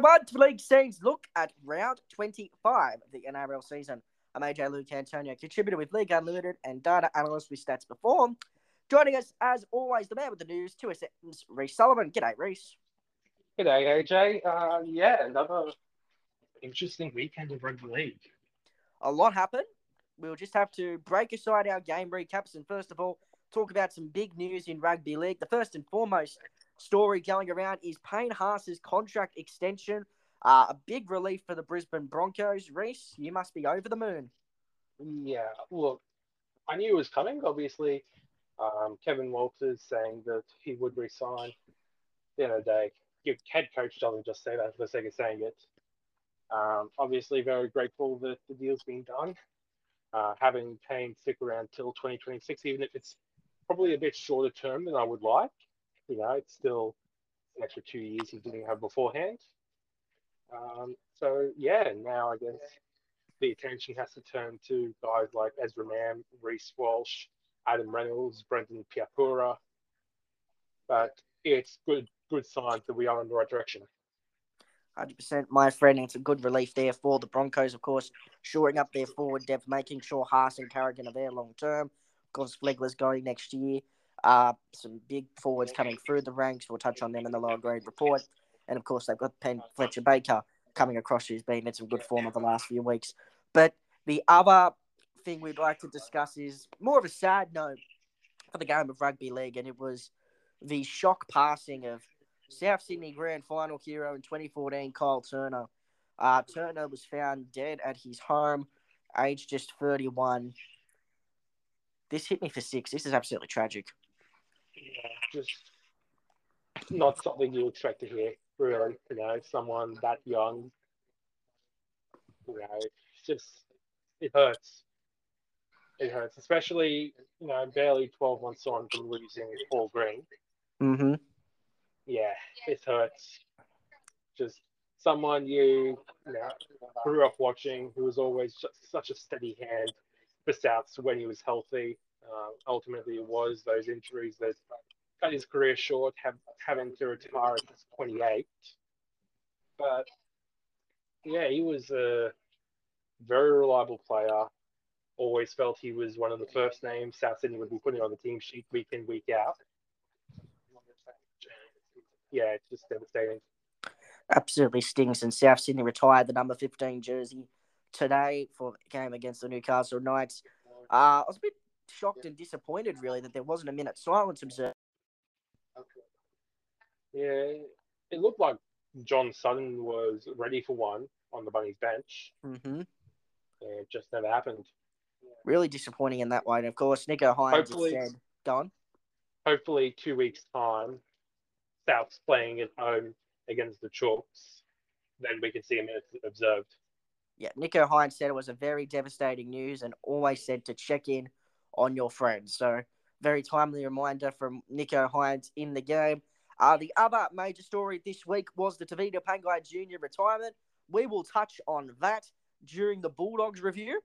One to league scenes. Look at round 25 of the NRL season. I'm AJ Luke Antonio, contributor with League Unlimited and data analyst with Stats Perform. Joining us, as always, the man with the news, two seconds, Rhys Sullivan. G'day, Rhys. G'day, AJ. Uh, yeah, another interesting weekend of rugby league. A lot happened. We'll just have to break aside our game recaps and first of all talk about some big news in rugby league. The first and foremost story going around is Payne Haas's contract extension. Uh, a big relief for the Brisbane Broncos. Rhys, you must be over the moon. Yeah, look, I knew it was coming. Obviously, um, Kevin Walters saying that he would resign. At the end of the day, your head coach doesn't just say that for the sake of saying it. Um, obviously, very grateful that the deal's been done. Uh, having Payne stick around till 2026, even if it's probably a bit shorter term than I would like. You know, it's still an extra two years he didn't have beforehand. Um, so yeah, now I guess the attention has to turn to guys like Ezra Mam, Reece Walsh, Adam Reynolds, Brendan Piakura. But it's good good signs that we are in the right direction. 100%, my friend. It's a good relief there for the Broncos, of course, shoring up their forward depth, making sure Haas and Carrigan are there long term. Of course, Flegler's going next year. Uh, some big forwards coming through the ranks. We'll touch on them in the lower grade report. And of course, they've got Penn Fletcher Baker coming across who's been in some good form over the last few weeks. But the other thing we'd like to discuss is more of a sad note for the game of rugby league, and it was the shock passing of South Sydney Grand Final hero in 2014, Kyle Turner. Uh, Turner was found dead at his home, aged just 31. This hit me for six. This is absolutely tragic. Just not something you expect to hear, really. You know, someone that young. You know, it's just it hurts. It hurts, especially you know, barely 12 months on from losing Paul Green. Mm-hmm yeah, it hurts. Just someone you, you know, grew up watching who was always such a steady hand for Souths when he was healthy. Uh, ultimately, it was those injuries that cut his career short, have, having to retire at 28. But yeah, he was a very reliable player. Always felt he was one of the first names South Sydney would be putting on the team sheet week in, week out yeah, it's just devastating. Absolutely stings. And South Sydney retired the number 15 jersey today for game against the Newcastle Knights. Uh, I was a bit shocked and disappointed, really, that there wasn't a minute silence observed. Yeah, it looked like John Sutton was ready for one on the Bunnies bench. Mm-hmm. it just never happened. Really disappointing in that way. And of course, Nicho Hynes hopefully, said, "Go on." Hopefully, two weeks' time, South's playing at home against the Chooks, then we can see him observed. Yeah, Nicho Hynes said it was a very devastating news and always said to check in on your friends. So, very timely reminder from Nicho Hynes in the game. Uh, the other major story this week was the Tevita Pangai Jr. retirement. We will touch on that during the Bulldogs review,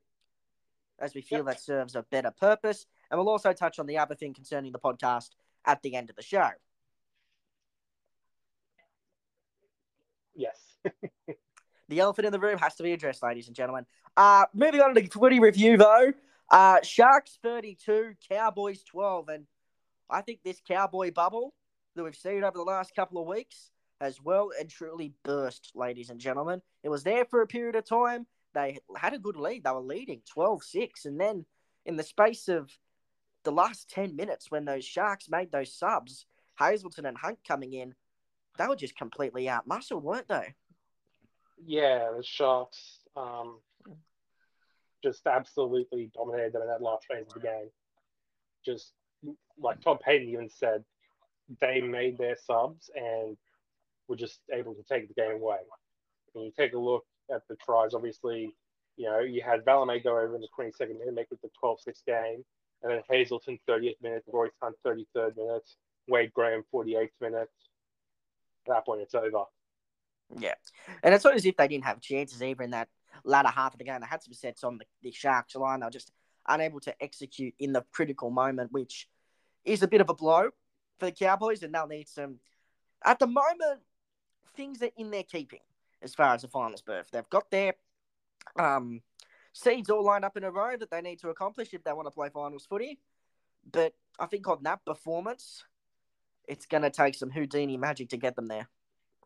as we feel yep. that serves a better purpose. And we'll also touch on the other thing concerning the podcast at the end of the show. Yes. the elephant in the room has to be addressed, ladies and gentlemen. Uh, moving on to the footy review, though. Uh, Sharks 32, Cowboys 12. And I think this Cowboy bubble that we've seen over the last couple of weeks has well and truly burst, ladies and gentlemen. It was there for a period of time. They had a good lead. They were leading 12 6. And then in the space of the last 10 minutes, when those Sharks made those subs, Hazelton and Hunt coming in, they were just completely out muscled, weren't they? Yeah, the Sharks um, just absolutely dominated them in that last phase of the game. Just like Todd Payten even said, they made their subs and were just able to take the game away. When you take a look at the tries, obviously, you know, you had Valemei go over in the 22nd minute, make it the 12 6 game, and then Hazelton 30th minute, Royce Hunt 33rd minute, Wade Graham 48th minute, at that point, it's over. Yeah, and it's not as if they didn't have chances either in that latter half of the game. They had some sets on the, the Sharks line. They were just unable to execute in the critical moment, which is a bit of a blow for the Cowboys, and they'll need some. At the moment, things are in their keeping. as far as the finals berth. They've got their um, seeds all lined up in a row that they need to accomplish if they want to play finals footy. But I think on that performance, it's going to take some Houdini magic to get them there.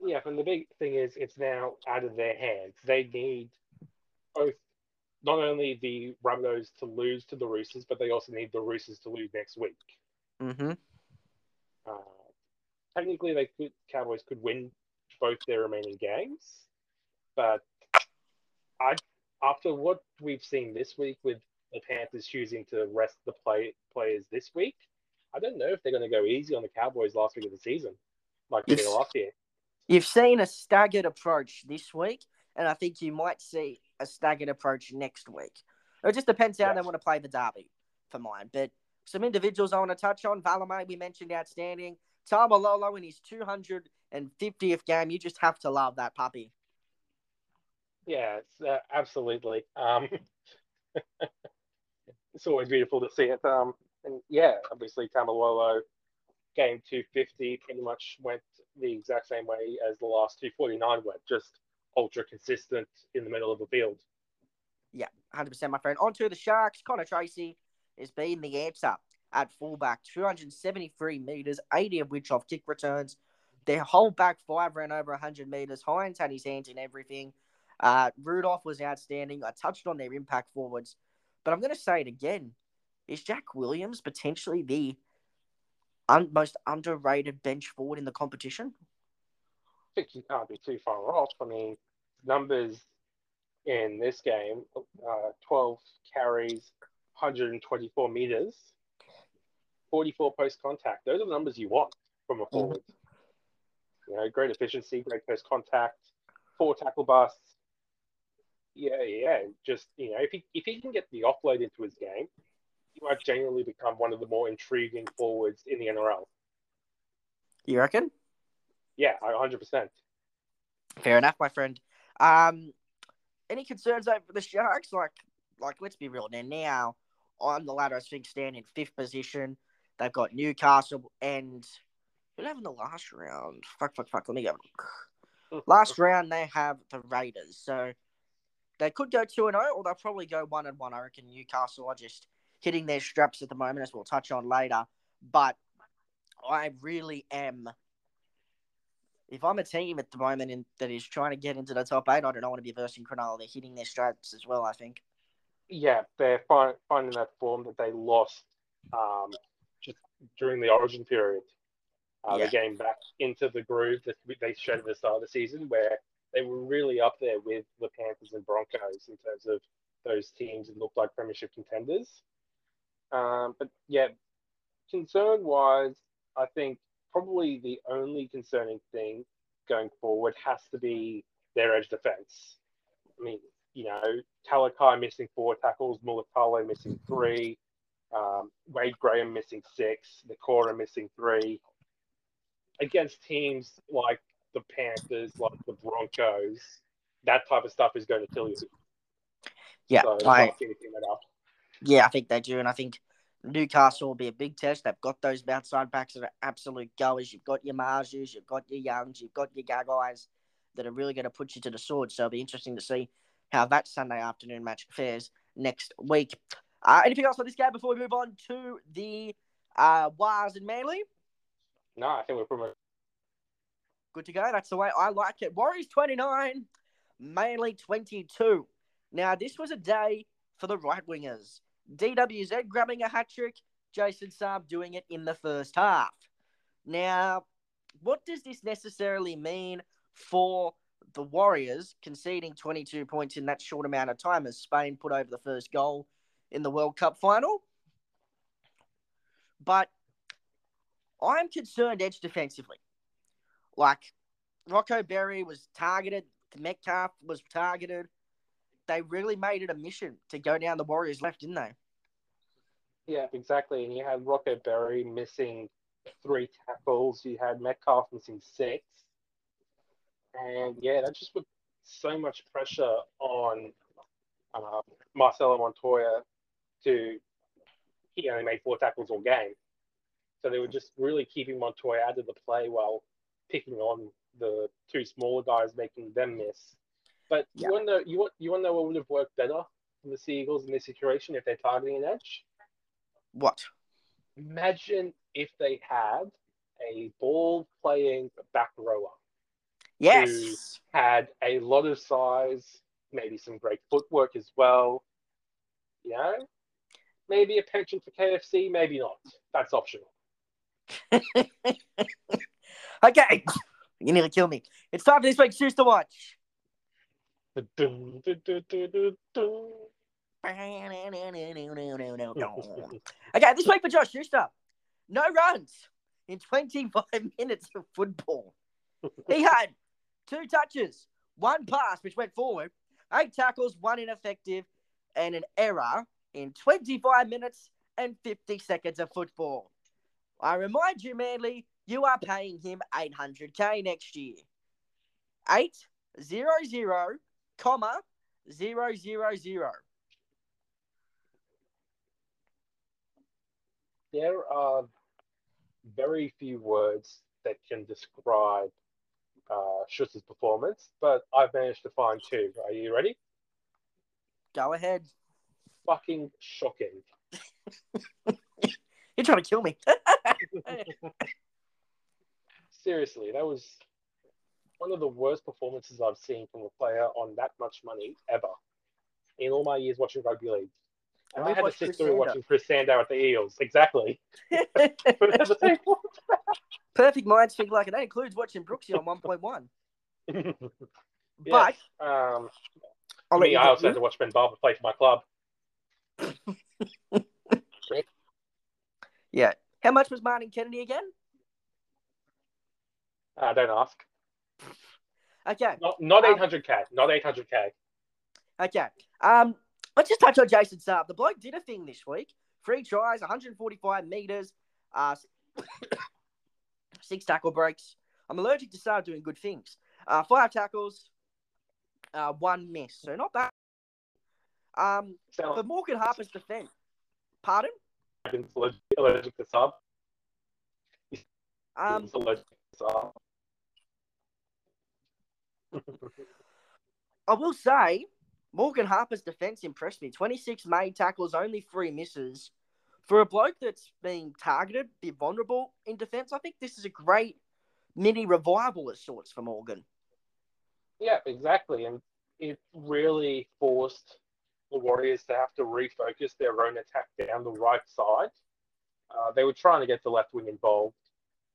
Yeah, and the big thing is it's now out of their hands. They need both not only the Rabbitohs to lose to the Roosters, but they also need the Roosters to lose next week. Mm-hmm. Uh, technically, they could Cowboys could win both their remaining games, but I after what we've seen this week with the Panthers choosing to rest the play players this week, I don't know if they're going to go easy on the Cowboys last week of the season, like they did last year. You've seen a staggered approach this week, and I think you might see a staggered approach next week. It just depends how yes. they want to play the derby for mine. But some individuals I want to touch on. Valemei, we mentioned outstanding. Taumalolo in his 250th game. You just have to love that puppy. Yeah, it's, uh, absolutely. Um, it's always beautiful to see it. Um, and yeah, obviously Taumalolo game 250 pretty much went the exact same way as the last 249 went, just ultra consistent in the middle of the field. Yeah, 100%, my friend. On to the Sharks. Connor Tracey is being the answer at fullback, 273 metres, 80 of which off kick returns. Their whole back five ran over 100 metres. Hynes had his hands in everything. Uh, Rudolf was outstanding. I touched on their impact forwards, but I'm going to say it again. Is Jack Williams potentially the un- most underrated bench forward in the competition? I think you can't be too far off. I mean, numbers in this game uh, 12 carries, 124 meters, 44 post contact. Those are the numbers you want from a forward. Mm-hmm. You know, great efficiency, great post contact, four tackle busts. Yeah, yeah. Just you know, if he if he can get the offload into his game, he might genuinely become one of the more intriguing forwards in the NRL. You reckon? Yeah, hundred percent. Fair enough, my friend. Um, any concerns over the Sharks? Like, like let's be real. They're now on the ladder. I think stand in fifth position. They've got Newcastle and who have in the last round? Fuck, fuck, fuck. Let me go. last round they have the Raiders, so they could go two and zero, oh, or they'll probably go one and one. I reckon Newcastle are just hitting their straps at the moment, as we'll touch on later. But I really am if I'm a team at the moment in, that is trying to get into the top eight, I don't want to be versing Cronulla. They're hitting their straps as well, I think. Yeah, they're find, finding that form that they lost um, just during the origin period. Uh, yeah. They're getting back into the groove that they showed at the start of the season, where they were really up there with the Panthers and Broncos in terms of those teams that looked like premiership contenders. Um, but yeah, concern wise, I think probably the only concerning thing going forward has to be their edge defense. I mean, you know, Talakai missing four tackles, Mulitalo missing three, um, Wade Graham missing six, Nikora missing three. Against teams like the Panthers, like the Broncos, that type of stuff is going to kill you. Yeah, so I, yeah, I think they do, and I think Newcastle will be a big test. They've got those outside backs that are absolute goers. You've got your Marzhews, you've got your Youngs, you've got your Gagais that are really going to put you to the sword. So it'll be interesting to see how that Sunday afternoon match fares next week. Uh, anything else on this game before we move on to the uh, Wars and Manly? No, I think we're pretty much good to go. That's the way I like it. Warriors 29, Manly 22. Now, this was a day for the right wingers. DWZ grabbing a hat trick, Jason Saab doing it in the first half. Now, what does this necessarily mean for the Warriors conceding 22 points in that short amount of time as Spain put over the first goal in the World Cup final? But I'm concerned edge defensively. Like, Rocco Berry was targeted, Metcalf was targeted they really made it a mission to go down the Warriors left, didn't they? Yeah, exactly. And you had Rocco Berry missing three tackles. You had Metcalf missing six. And yeah, that just put so much pressure on uh, Marcelo Montoya to he only made four tackles all game. So they were just really keeping Montoya out of the play while picking on the two smaller guys making them miss. But Yeah. you want to know you want you want to know what would have worked better for the Seagulls in this situation if they're targeting an edge? What? Imagine if they had a ball playing back rower Yes. had a lot of size, maybe some great footwork as well. You know, maybe a pension for KFC, maybe not. That's optional. Okay. You nearly killed me. It's time for this week's Schuster Watch. Okay, this week for Josh Schuster. No runs in 25 minutes of football. He had two touches, one pass which went forward, eight tackles, one ineffective, and an error in 25 minutes and 50 seconds of football. I remind you, Manly, you are paying him 800k next year. Eight zero zero, comma zero zero zero. There are very few words that can describe uh, Schuster's performance, but I've managed to find two. Are you ready? Go ahead. Fucking shocking. You're trying to kill me. Seriously, that was one of the worst performances I've seen from a player on that much money ever in all my years watching rugby league. And I we've had to watched sit Chris through Sander. watching Chris Sandow at the Eels. Exactly. But at the same Perfect minds think like it. That includes watching Brooksy on 1.1. time- But Yeah. um, I'll let me, you I get also had you. to watch Ben Barba play for my club. Yeah. How much was Martin Kennedy again? Uh, don't ask. Okay. Not not Um, 800k. Not 800k. Okay. Um, let's just touch on Jason Saab. The bloke did a thing this week. Three tries, 145 meters, uh, six tackle breaks. I'm allergic to Saab doing good things. Uh, five tackles, uh, one miss. So not bad. Um, Sound for Morgan Harper's defense. Pardon? he's allergic, to sub. Um, allergic to sub. I will say, Morgan Harper's defense impressed me. 26 made tackles, only three misses. For a bloke that's being targeted, be vulnerable in defense, I think this is a great mini revival of sorts for Morgan. Yeah, exactly. And it really forced the Warriors to have to refocus their own attack down the right side. Uh, they were trying to get the left wing involved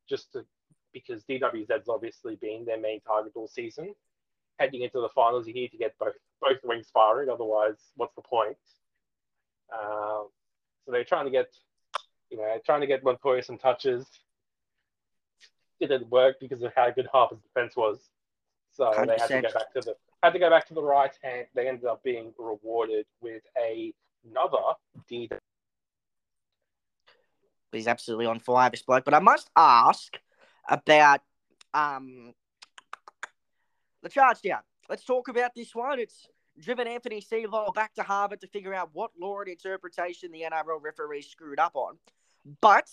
just to, because DWZ's obviously been their main target all season. Heading into the finals, you need to get both both wings firing. Otherwise, what's the point? Um, so they're trying to get, you know, trying to get Montoya some touches. It didn't work because of how good Harper's defense was. So they had to go back to the had to go back to the right, and they ended up being rewarded with a, another D. He's absolutely on fire, this bloke. But I must ask about um the charge down. Let's talk about this one. It's driven Anthony Seibold back to Harvard to figure out what law and interpretation the NRL referees screwed up on. But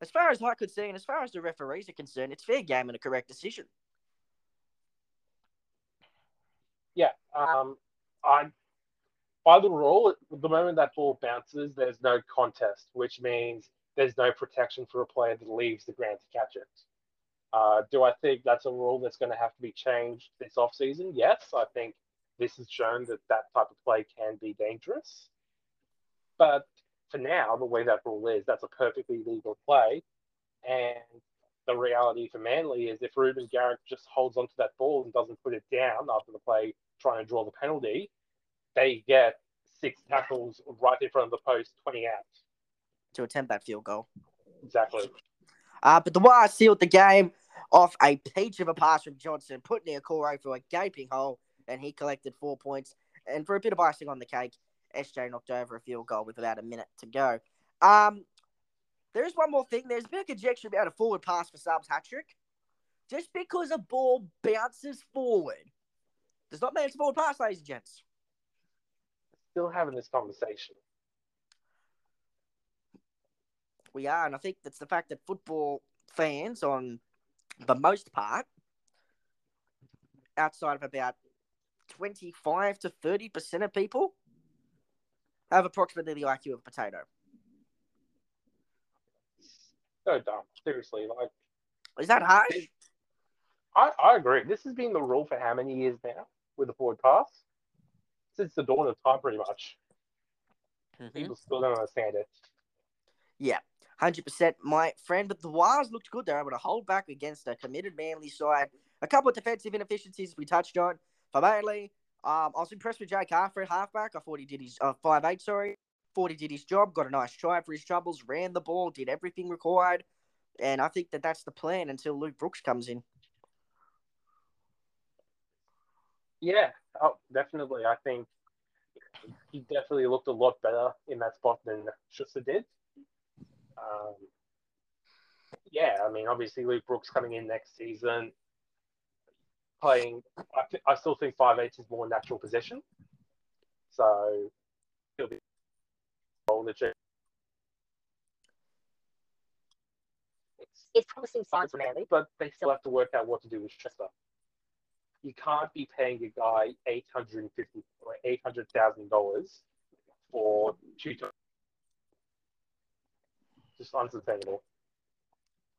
as far as I could see, and as far as the referees are concerned, it's fair game and a correct decision. Yeah, um, I by the rule, the moment that ball bounces, there's no contest, which means there's no protection for a player that leaves the ground to catch it. Uh, do I think that's a rule that's going to have to be changed this offseason? Yes, I think this has shown that that type of play can be dangerous. But for now, the way that rule is, that's a perfectly legal play. And the reality for Manly is if Reuben Garrick just holds onto that ball and doesn't put it down after the play, trying to draw the penalty, they get six tackles right in front of the post, 20 out. To attempt that field goal. Exactly. Uh, but the Wire sealed the game off a peach of a pass from Johnson, putting put Niokoro through a gaping hole, and he collected four points. And for a bit of icing on the cake, SJ knocked over a field goal with about a minute to go. Um, there is one more thing. There's a bit of conjecture about a forward pass for Subs hat trick. Just because a ball bounces forward does not mean it's a forward pass, ladies and gents. Still having this conversation. We are, and I think that's the fact that football fans, on the most part, outside of about 25 to 30% of people, have approximately the IQ of a potato. So dumb. Seriously, like Is that harsh? I, I agree. This has been the rule for how many years now with the forward pass? Since the dawn of time, pretty much. Mhm. People still don't understand it. Yeah, 100%. My friend, but the Wires looked good. They're able to hold back against a committed Manly side. A couple of defensive inefficiencies we touched on. For Manly, um, I was impressed with Jake Arthur at halfback. I thought he did his, uh, 5'8", sorry. Thought he did his job, got a nice try for his troubles, ran the ball, did everything required. And I think that that's the plan until Luke Brooks comes in. Yeah, oh, definitely. I think he definitely looked a lot better in that spot than Schuster did. Um, yeah, I mean, obviously Luke Brooks coming in next season, playing. I, th- I still think five eight is more natural possession, so he'll be that you- It's, It's promising signs for Manly. but they still have to work out what to do with Schuster. You can't be paying a guy eight hundred and fifty or eight hundred thousand dollars for two. Just unsustainable.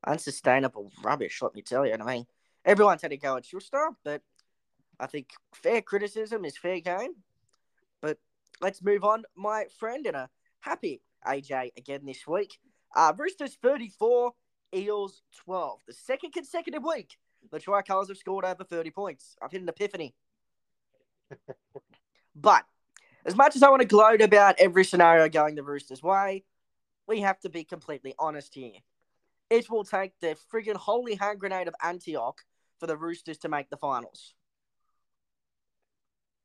Unsustainable rubbish, let me tell you. And I mean, everyone's had a go at Schuster, but I think fair criticism is fair game. But let's move on, my friend, and a happy AJ again this week. Uh, Roosters 34, Eels 12. The second consecutive week the Tricolours have scored over 30 points. I've hit an epiphany. but as much as I want to gloat about every scenario going the Roosters' way, we have to be completely honest here. It will take the friggin' holy hand grenade of Antioch for the Roosters to make the finals.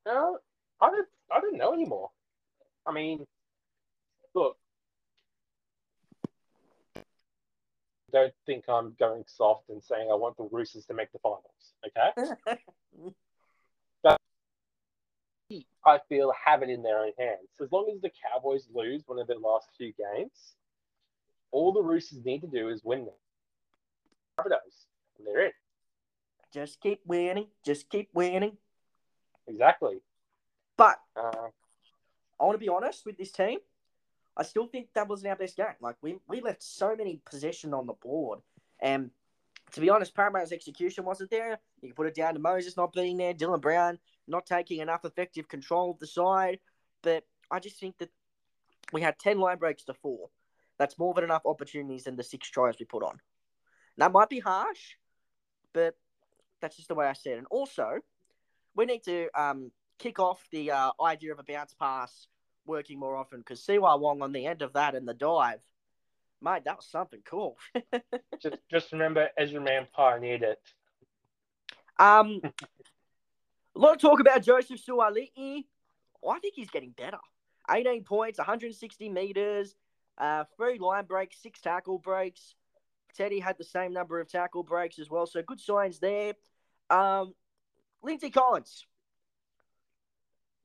No, I don't. I don't know anymore. I mean, look. Don't think I'm going soft and saying I want the Roosters to make the finals. Okay. I feel have it in their own hands. As long as the Cowboys lose one of their last few games, all the Roosters need to do is win them. Rabbitohs, and they're in. just keep winning, just keep winning. Exactly. But Uh, I want to be honest with this team. I still think that wasn't our best game. Like we, we left so many possession on the board, and to be honest, Parramatta's execution wasn't there. You can put it down to Moses not being there, Dylan Brown not taking enough effective control of the side. But I just think that we had ten line breaks to four. That's more than enough opportunities than the six tries we put on. That might be harsh, but that's just the way I see it. And also, we need to um, kick off the uh, idea of a bounce pass working more often because Siwa Wong on the end of that and the dive, mate, that was something cool. just just remember, Ezra Mam pioneered it. um, a lot of talk about Joseph Suali'i. I think he's getting better. 18 points, 160 meters, uh, three line breaks, six tackle breaks. Teddy had the same number of tackle breaks as well, so good signs there. Um, Lindsay Collins.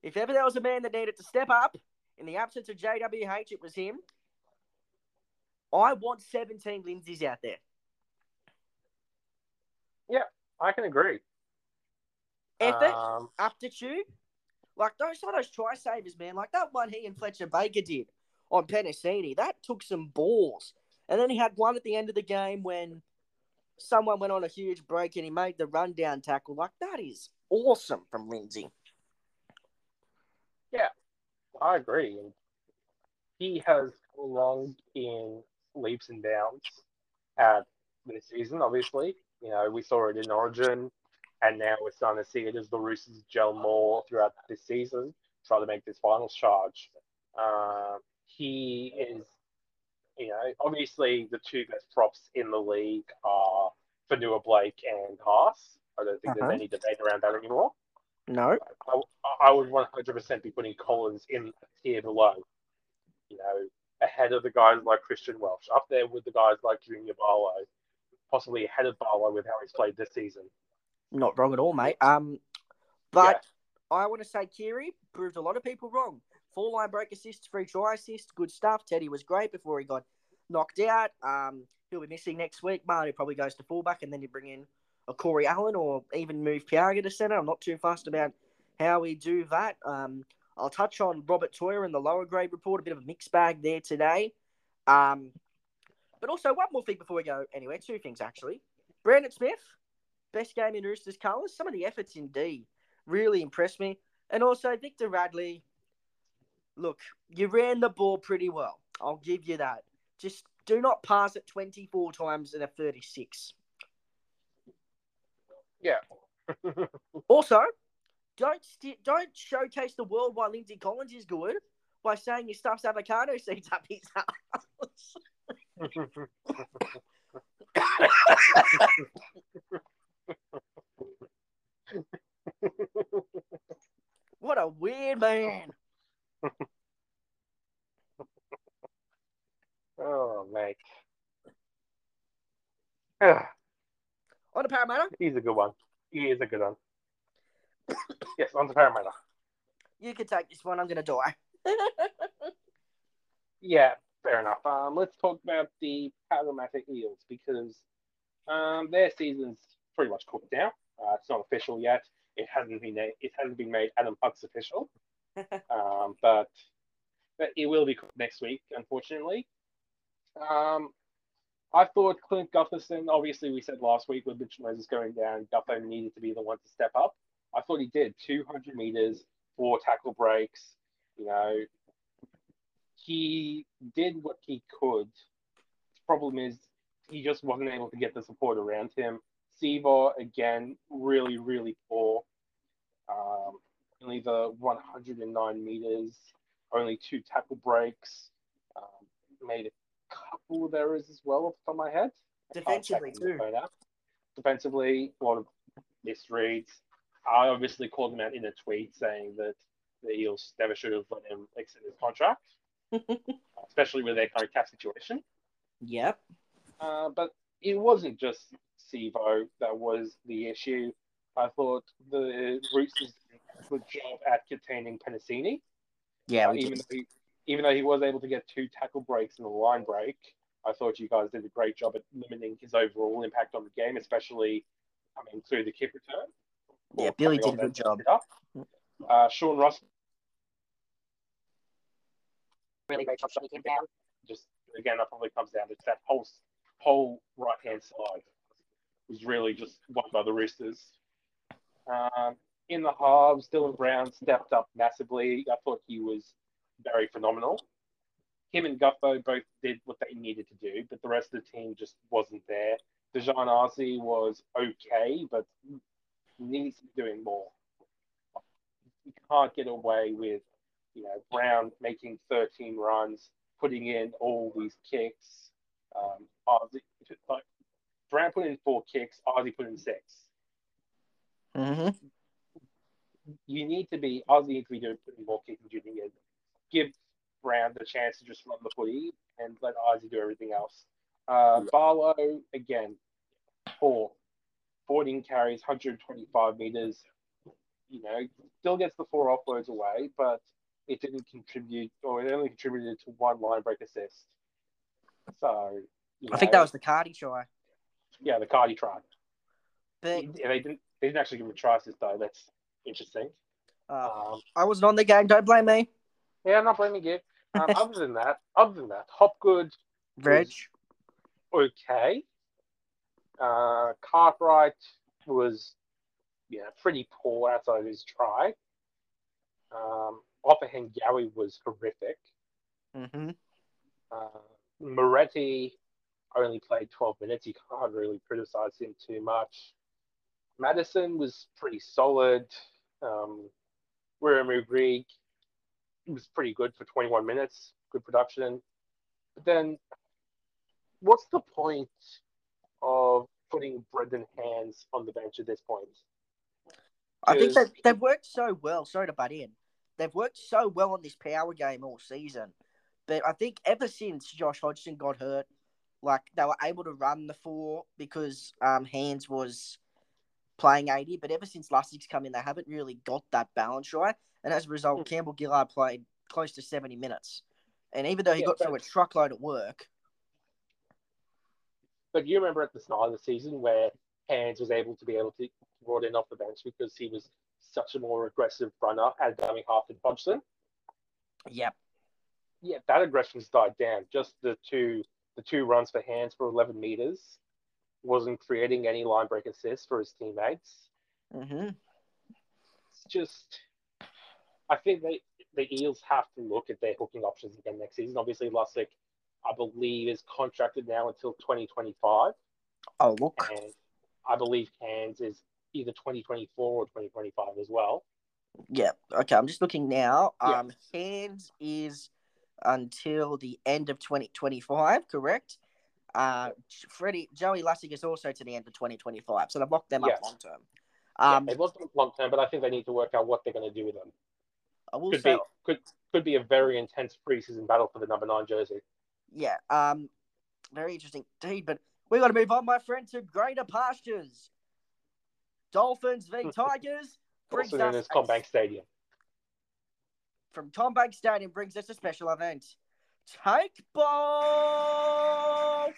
If ever there was a man that needed to step up in the absence of JWH, it was him. I want 17 Lindsays out there. Yeah, I can agree. Effort, Um, aptitude. Like those some of those try savers, man. Like that one he and Fletcher Baker did on Penisini. That took some balls. And then he had one at the end of the game when someone went on a huge break and he made the rundown tackle. Like that is awesome from Lindsay. Yeah, I agree. He has come along in leaps and bounds at this season, obviously. You know, we saw it in Origin, and now we're starting to see it as the Roosters gel more throughout this season, try to make this finals charge. Um, he is, you know, obviously the two best props in the league are Fonua-Blake and Haas. I don't think Uh-huh. there's any debate around that anymore. No. I, I would 100% be putting Collins in tier below. You know, ahead of the guys like Christian Welch, up there with the guys like Junior Paulo, possibly ahead of Paulo with how he's played this season. Not wrong at all, mate. Um, but I want to say Keary proved a lot of people wrong. Four line break assists, free try assist, good stuff. Teddy was great before he got knocked out. Um, he'll be missing next week. Marty probably goes to fullback, and then you bring in a Corey Allen or even move Piaga to centre. I'm not too fussed about how we do that. Um, I'll touch on Robert Toia in the lower grade report, a bit of a mixed bag there today. Um, but also, one more thing before we go anywhere, two things actually. Brandon Smith, best game in Roosters colours. Some of the efforts in D really impressed me. And also, Victor Radley, look, you ran the ball pretty well. I'll give you that. Just do not pass it 24 times in a 36. Yeah. also, don't st- don't showcase the world why Lindsay Collins is good by saying he stuffs avocado seeds up his ass. what a weird man. oh, mate. On to Parramatta. He's a good one. He is a good one. yes, on to Parramatta. You can take this one. I'm going to die. Yeah, fair enough. Um, let's talk about the Parramatta Eels because um, their season's pretty much cooked now. Uh, it's not official yet. It hasn't been it hasn't been made Adam Puck's official, um, but but it will be cooked next week, unfortunately. Um, I thought Clint Gutherson. Obviously, we said last week with Mitch Moses going down, Gutho needed to be the one to step up. I thought he did. 200 meters, four tackle breaks. You know, he did what he could. The problem is he just wasn't able to get the support around him. Sivo, again, really, really poor. Um, only the 109 meters, only two tackle breaks. Um, made a couple of errors as well off the top of my head. Defensively, too. Defensively, a lot of misreads. I obviously called him out in a tweet saying that the Eels never should have let him extend his contract, especially with their current cap situation. Yep. Uh, but it wasn't just Sivo that was the issue. I thought the Roosters did a good job at containing Penisini. Yeah, Uh, even did. though he, even though he was able to get two tackle breaks and a line break, I thought you guys did a great job at limiting his overall impact on the game, especially coming through the kick return. Yeah, Billy did a good job. up. Uh, Sean Ross Really great job shutting him down. just again that probably comes down to that whole whole right hand side was really just won by the Roosters. Um, in the halves, Dylan Brown stepped up massively. I thought he was very phenomenal. Him and Gutho both did what they needed to do, but the rest of the team just wasn't there. Daejarn Asi was okay, but needs to be doing more. You can't get away with, you know, Brown making 13 runs, putting in all these kicks. Um, like, Brown put in four kicks, Ozzy put in six. Mm-hmm. You need to be, Ozzy needs to be doing putting more kicks than you Give Brown the chance to just run the footy and let Ozzy do everything else. Uh, Paulo, again, four. 14 carries, 125 meters. You know, still gets the four offloads away, but it didn't contribute, or it only contributed to one line break assist. So, you I think that was the Cardi try. Yeah, the Cardi try. But Yeah, they didn't. They didn't actually give him a try assist though. That's interesting. uh, Um, I wasn't on the game. Don't blame me. yeah, I'm not blaming you. Um, other than that, other than that, Hopgood Reg. okay. Uh, Cartwright was, yeah, pretty poor outside of his try. Um, Ofahengaue was horrific. Mm-hmm. Uh, Moretti only played 12 minutes. You can't really criticize him too much. Matterson was pretty solid. Um, Wiremu Greig was pretty good for 21 minutes. Good production. But then, what's the point of putting Brendan Hands on the bench at this point? I think that they've worked so well. Sorry to butt in. They've worked so well on this power game all season. But I think ever since Josh Hodgson got hurt, like they were able to run the four because um, Hands was playing 80. But ever since Lussick's come in, they haven't really got that balance right. And as a result, Hmm. Campbell Gillard played close to 70 minutes. And even though he Yeah, got but- through a truckload at work, But you remember at the start of the season where Hands was able to be able to brought in off the bench because he was such a more aggressive runner at going half and Hodgson. Yep. Yeah, that aggression's died down. Just the two the two runs for hands for 11 meters wasn't creating any line break assists for his teammates. Mm-hmm. It's just, I think they the Eels have to look at their hooking options again next season. Obviously, Lussick, I believe, is contracted now until 2025. Oh, look. And I believe Cairns is either 2024 or 2025 as well. Yeah. Okay. I'm just looking now. Yeah. Um, Hands is until the end of 2025, correct? Uh, Freddie Joey Lussick is also to the end of 2025, so they've locked them Yeah. up long term. Yeah, Um, they've lost them long term, but I think they need to work out what they're going to do with them. I will Could say, be could could be a very intense preseason battle for the number nine jersey. yeah. Um, very interesting indeed. But we got to move on, my friend, to greater pastures. Dolphins v Tigers brings Also known us as CommBank Stadium. From CommBank Stadium brings us a special event. Take ball.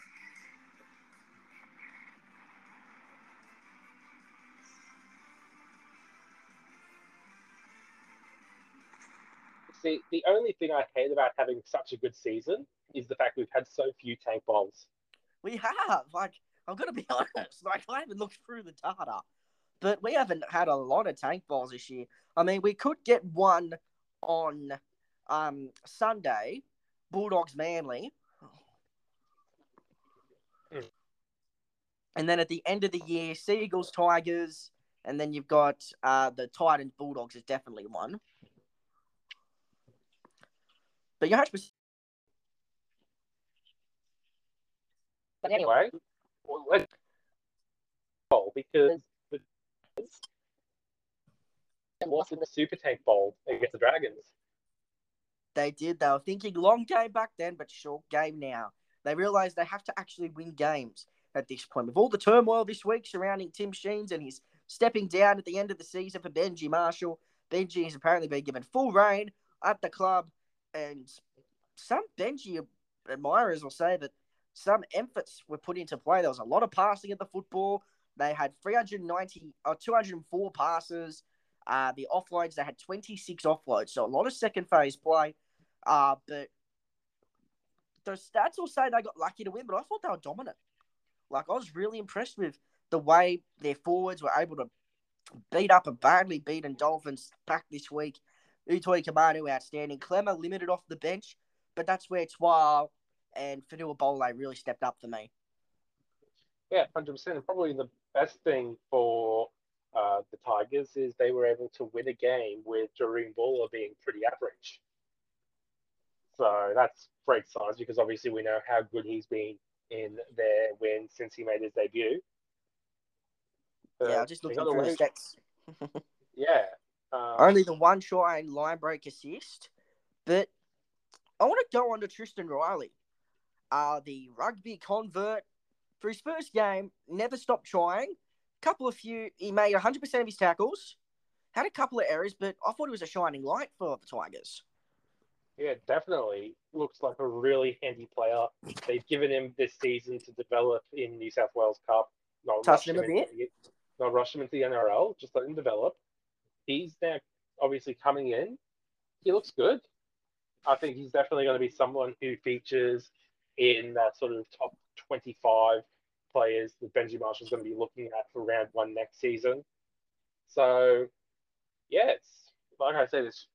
See, the only thing I hate about having such a good season is the fact we've had so few tank bowls. We have. Like, I'm gonna be honest. Like, I haven't looked through the data, but we haven't had a lot of tank balls this year. I mean, we could get one on um Sunday, Bulldogs Manly, and then at the end of the year, Seagulls Tigers, and then you've got uh the Titans Bulldogs is definitely one. But you're 100 But anyway, well, let's bowl because lost in the Super Tank Bowl against the Dragons. They did. They were thinking long game back then, but short game now. They realised they have to actually win games at this point. With all the turmoil this week surrounding Tim Sheens and his stepping down at the end of the season for Benji Marshall, Benji has apparently been given full reign at the club. And some Benji admirers will say that some efforts were put into play. There was a lot of passing at the football. They had 390 or uh, 204 passes. Uh, the offloads, they had 26 offloads. So a lot of second phase play. Uh, but the stats will say they got lucky to win, but I thought they were dominant. Like, I was really impressed with the way their forwards were able to beat up a badly beaten Dolphins back this week. Utoikamanu, outstanding. Klemmer limited off the bench, but that's where Twal and Fonua Pole really stepped up for me. Yeah, hundred percent. And probably the best thing for uh, the Tigers is they were able to win a game with Jahream Bula being pretty average. So that's great signs because obviously we know how good he's been in their win since he made his debut. yeah, Uh, I just got through the stats. Yeah. Um, Only the one try and line break assist. But I want to go on to Triston Reilly. Uh, the rugby convert. For his first game, never stopped trying. Couple of few, he made 100% of his tackles. Had a couple of errors, but I thought he was a shining light for the Tigers. Yeah, definitely. Looks like a really handy player. They've given him this season to develop in New South Wales Cup. Not Touch him a into the- Not rush him into the NRL. Just let him develop. He's now obviously coming in. He looks good. I think he's definitely going to be someone who features in that sort of top 25 players that Benji Marshall's going to be looking at for round one next season. So, yeah, like I said, it's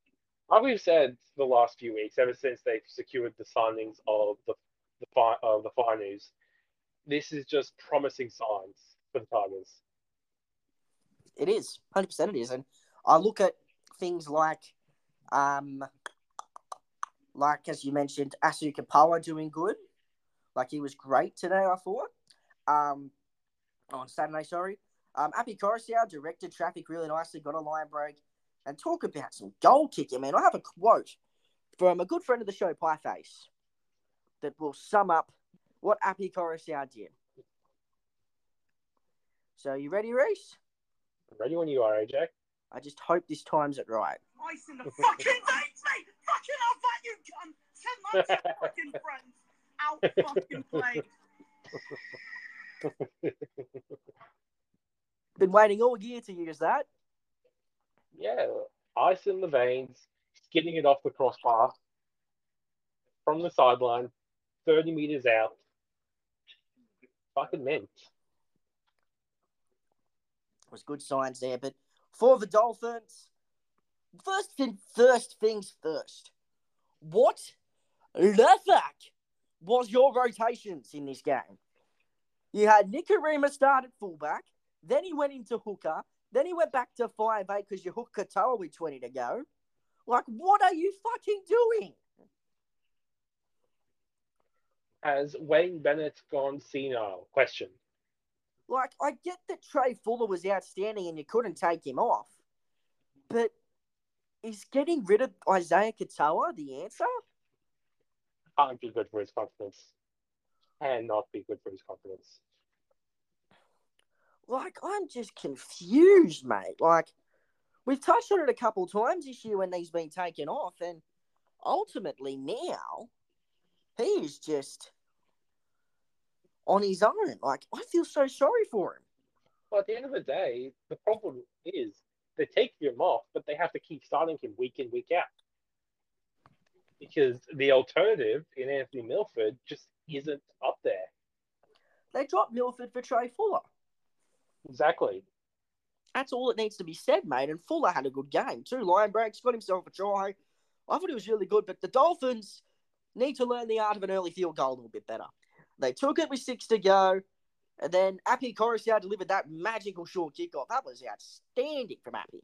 like we've said the last few weeks, ever since they've secured the signings of the the fi- of the finals, this is just promising signs for the Tigers. It is. 100% it is. And I look at things like, um, like as you mentioned, Asu Kepaoa doing good. Like he was great today, I thought. Um, on Saturday, sorry. Um, Api Koroisau directed traffic really nicely, got a line break, and talk about some goal kicking, man. I have a quote from a good friend of the show, Pieface, that will sum up what Api Koroisau did. So, you ready, Rhys? Ready when you are, AJ. I just hope this times it right. Ice in the fucking veins, mate! Fucking hell, that you cunt! Send that to your fucking friends! Out fucking played! Been waiting all year to use that. Yeah, ice in the veins, getting it off the crossbar from the sideline, 30 meters out. Fucking meant. was good signs there. But for the Dolphins, first thing, first things first. What fuck was your rotations in this game? You had Nikorima start at fullback, then he went into hooker, then he went back to five eight because you hooked Katoa with twenty to go. Like, what are you fucking doing? Has Wayne Bennett gone senile? Question. Like, I get that Trai Fuler was outstanding and you couldn't take him off, but is getting rid of Isaiah Katoa the answer? Can't be good for his confidence. And not be good for his confidence. Like, I'm just confused, mate. Like, we've touched on it a couple times this year when he's been taken off, and ultimately now he is just on his own. Like, I feel so sorry for him. Well, at the end of the day, the problem is they take him off, but they have to keep starting him week in, week out. Because the alternative in Anthony Milford just isn't up there. They dropped Milford for Trai Fuler. Exactly. That's all that needs to be said, mate. And Fuler had a good game too. Line breaks, got himself a try. I thought he was really good, but the Dolphins need to learn the art of an early field goal a little bit better. They took it with six to go, and then Api Koroisau delivered that magical short kickoff. That was outstanding from Api.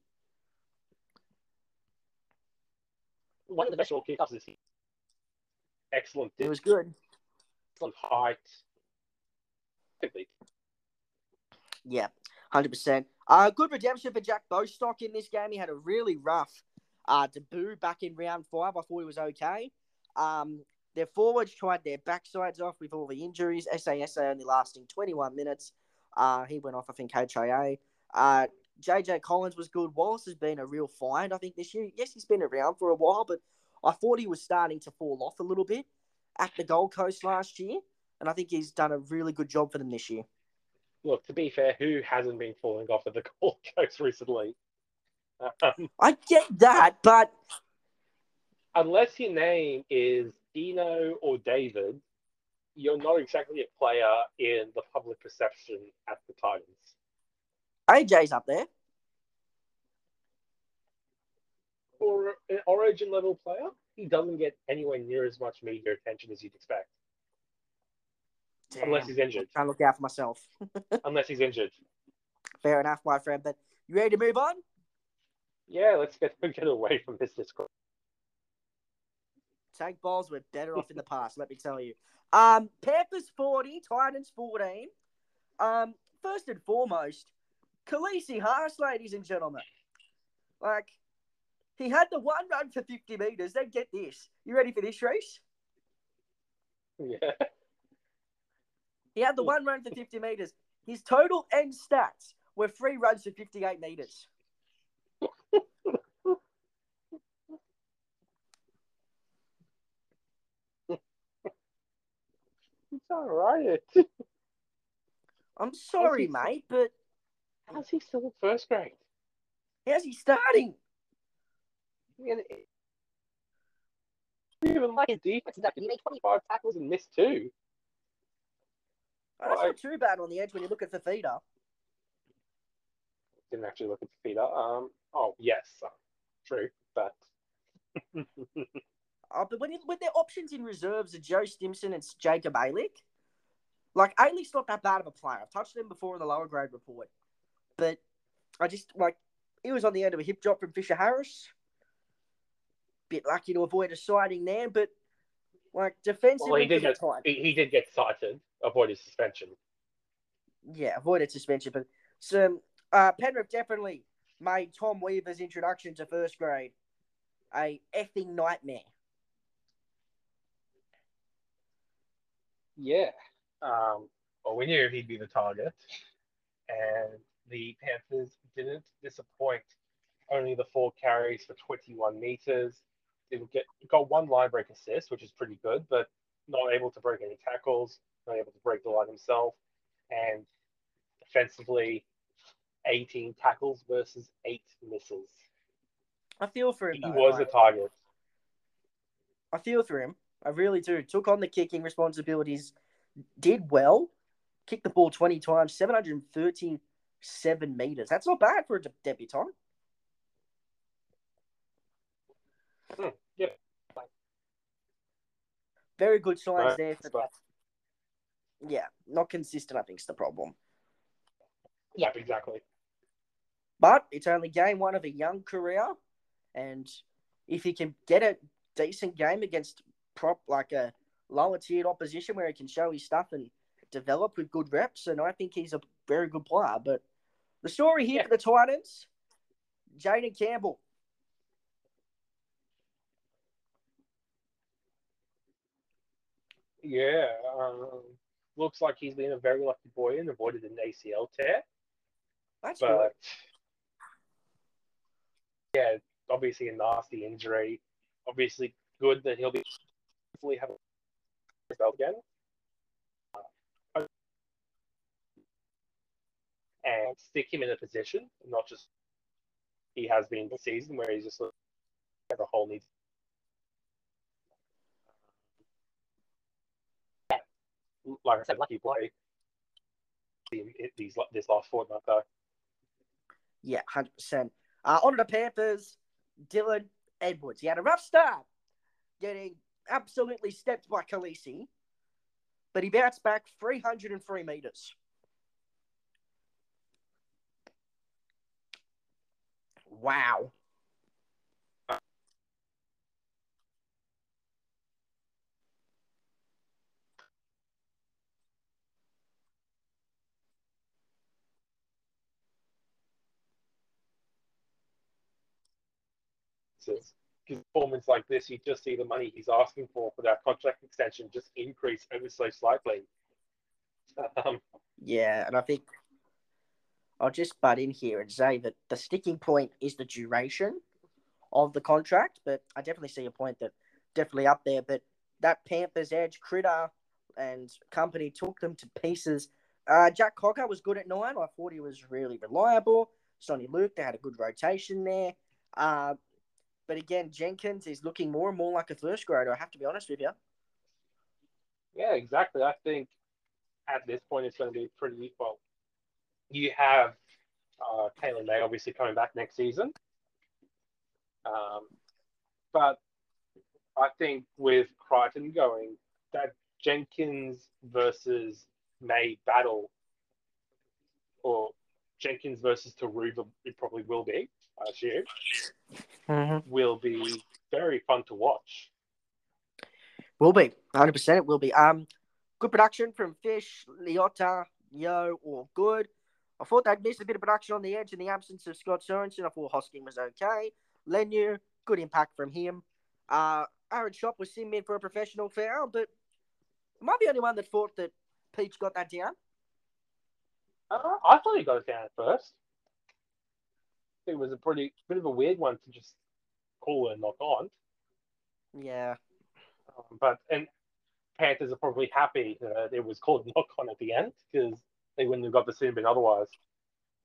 One of the best short kickoffs this year. Excellent It was good. excellent height. Yeah, hundred percent. Uh, good redemption for Jack Bostock in this game. He had a really rough uh, debut back in round five. I thought he was okay. Um, their forwards tried their backsides off with all the injuries. SASA only lasting 21 minutes. Uh, he went off, I think, HIA. Uh, JJ Collins was good. Wallace has been a real find, I think, this year. Yes, he's been around for a while, but I thought he was starting to fall off a little bit at the Gold Coast last year. And I think he's done a really good job for them this year. Look, to be fair, who hasn't been falling off of the Gold Coast recently? Um, I get that, but unless your name is Dino or David, you're not exactly a player in the public perception at the Titans. AJ's up there. For an origin level player, he doesn't get anywhere near as much media attention as you'd expect. Unless he's injured. Trying to look out for myself. Unless he's injured. Fair enough, my friend. But you ready to move on? Yeah, let's get get away from this discourse. Tank balls were better off in the past, let me tell you. Um, Panthers 40, Titans 14. Um, first and foremost, Klese Haas, ladies and gentlemen. Like, he had the one run for 50 metres. Then get this. You ready for this race? Yeah. He had the one run for 50 metres. His total end stats were three runs for 58 metres. It's all right. I'm sorry, he- mate, but How's he still in first grade? how's he starting? I mean, it- even like his defense is after he made 25 tackles and missed two. That's Right. not too bad on the edge when you look at Fifita. Didn't actually look at the feeder. Um. Oh yes, uh, true, but Uh, but when you, with their options in reserves are Joe Stimson and Jacob Alick, like Alick's not that bad of a player. I've touched him before in the lower grade report, but I just like he was on the end of a hip drop from Fisher Harris. Bit lucky to avoid a citing there, but like defensively, well, he did get he, he did get cited, avoided suspension. yeah, avoided suspension. But so uh, Penrith definitely made Tom Weaver's introduction to first grade a effing nightmare. Yeah. Um. Well, we knew he'd be the target, and the Panthers didn't disappoint. Only the four carries for 21 meters. Didn't get got one line break assist, which is pretty good, but not able to break any tackles. Able to break the line himself, and defensively, 18 tackles versus eight misses. I feel for him. He though, was a target. I feel for him. I really do. Took on the kicking responsibilities, did well, kicked the ball 20 times, 737 meters. That's not bad for a de- debutant. Hmm, yeah. Very good signs Right, there. For, but- yeah, not consistent, I think, is the problem. Yep, exactly. But it's only game one of a young career. And if he can get a decent game against prop like a lower tiered opposition where he can show his stuff and develop with good reps, and I think he's a very good player. But the story here Yeah. for the Titans, Jayden Campbell. Yeah. Um, looks like he's been a very lucky boy and avoided an ACL tear. That's good. Yeah, obviously a nasty injury. Obviously, good that he'll be hopefully have a belt again. Uh, and stick him in a position, not just he has been the season where he's just sort of the whole needs. Like I said, lucky boy. These this last fortnight though. Yeah, hundred percent. Uh, on the Panthers, Dylan Edwards. He had a rough start, getting absolutely stepped by Klese, but he bounced back three hundred and three meters. Wow. His performance like this, you just see the money he's asking for for that contract extension just increase ever so slightly. Um, Yeah, and I think I'll just butt in here and say that the sticking point is the duration of the contract, but I definitely see a point that definitely up there. But that Panthers edge, Critter and company took them to pieces. Uh, Jack Cogger was good at nine. I thought he was really reliable. Soni Luke, they had a good rotation there. Uh, but again, Jenkins is looking more and more like a first grader. I have to be honest with you. yeah, exactly. I think at this point it's going to be pretty well. You have uh, Taylan May obviously coming back next season, um, but I think with Crichton going, that Jenkins versus May battle, or Jenkins versus Turuva, it probably will be. I assume Mm-hmm. will be very fun to watch. Will be. 100% it will be. Um, Good production from Fish, Leota, Yeo, all good. I thought they'd missed a bit of production on the edge in the absence of Scott Sorensen. I thought Hosking was okay. Lenu, good impact from him. Uh, Aaron Schoupp was seen in for a professional foul, but am I the only one that thought that Peach got that down? Uh, I thought he got it down at first. It was a pretty bit of a weird one to just call and knock on. Yeah. Um, but and Panthers are probably happy that it was called knock on at the end because they wouldn't have got the sin bin otherwise.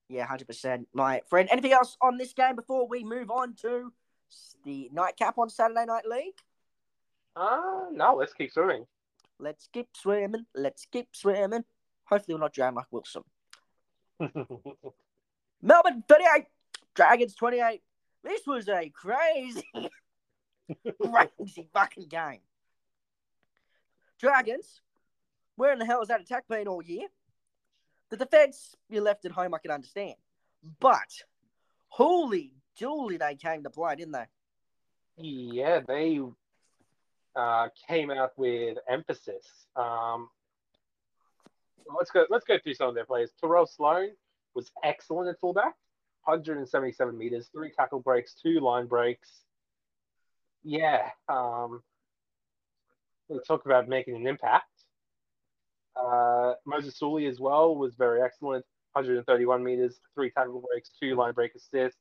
Yeah, hundred percent, my friend. Anything else on this game before we move on to the nightcap on Saturday Night League? Uh no, let's keep swimming. Let's keep swimming. Let's keep swimming. Hopefully, we're not drowned like Wilson. Melbourne thirty-eight, Dragons twenty-eight. This was a crazy, crazy fucking game. Dragons, where in the hell has that attack been all year? The defense you left at home, I can understand, but holy dooly, they came to play, didn't they? yeah, they uh, came out with emphasis. Um, let's go. Let's go through some of their players. Tyrell Sloan was excellent at fullback, 177 meters, three tackle breaks, two line breaks. Yeah, um, we talk about making an impact. Uh, Moses Suli as well was very excellent, 131 meters, three tackle breaks, two line break assists,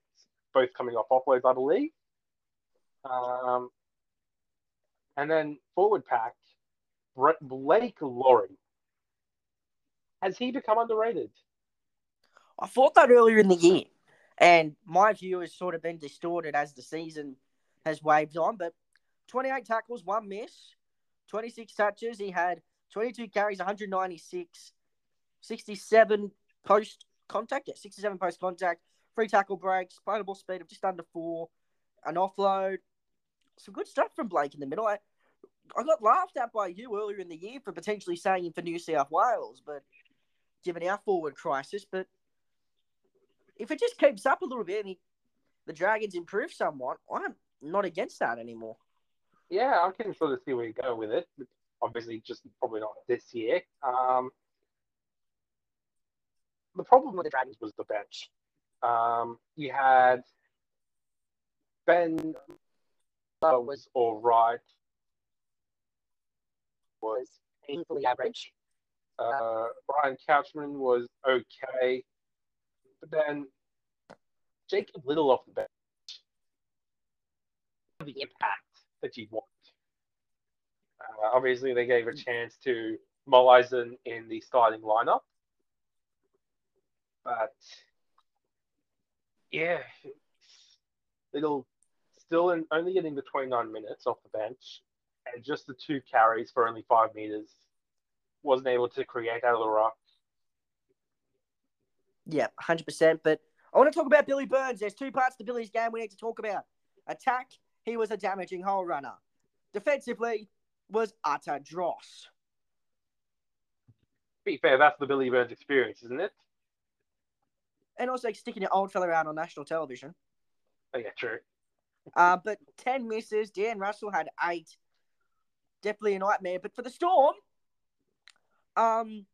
both coming off offloads, I believe. Um, and then forward pack, Blake Lawrie. Has he become underrated? I thought that earlier in the year, and my view has sort of been distorted as the season has waved on. But 28 tackles, one miss, 26 touches. He had 22 carries, 196, 67 post contact. Yeah, 67 post contact, free tackle breaks, playable speed of just under four, an offload. Some good stuff from Blake in the middle. I, I got laughed at by you earlier in the year for potentially saying him for New South Wales, but given our forward crisis, but if it just keeps up a little bit and he, the Dragons improve somewhat, I'm not against that anymore. Yeah, I can sort of see where you go with it. Obviously, just probably not this year. Um, the problem with the Dragons was the bench. Um, you had Ben uh, was all right, was painfully average. Uh, Ryan Couchman was okay, but then Jacob Liddle off the bench, the impact that you want. Uh, obviously, they gave a chance to Mollison in the starting lineup, but yeah, Liddle still in, only getting the 29 minutes off the bench and just the two carries for only five meters. Wasn't able to create out of the rock. Yeah, 100%. But I want to talk about Billy Burns. There's two parts to Billy's game we need to talk about. Attack, he was a damaging hole runner. Defensively, was utter dross. Be fair, that's the Billy Burns experience, isn't it? And also sticking your old fella out on national television. Oh, yeah, true. Uh, but 10 misses. Dan Russell had eight. Definitely a nightmare. But for the Storm, um,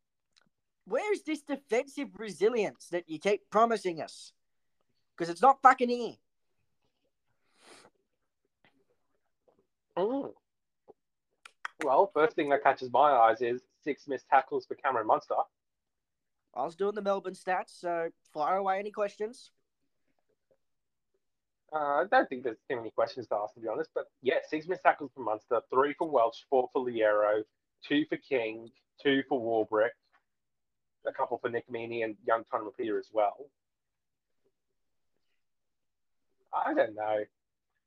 where is this defensive resilience that you keep promising us? Because it's not fucking here. Mm. Well, first thing that catches my eyes is six missed tackles for Cameron Munster. I was doing the Melbourne stats, so fire away any questions. Uh, I don't think there's too many questions to ask, to be honest. But yeah, six missed tackles for Munster, three for Welch, four for Loiero, two for King, two for Warbrick, a couple for Nick Meaney and young Tom Peter as well. I don't know.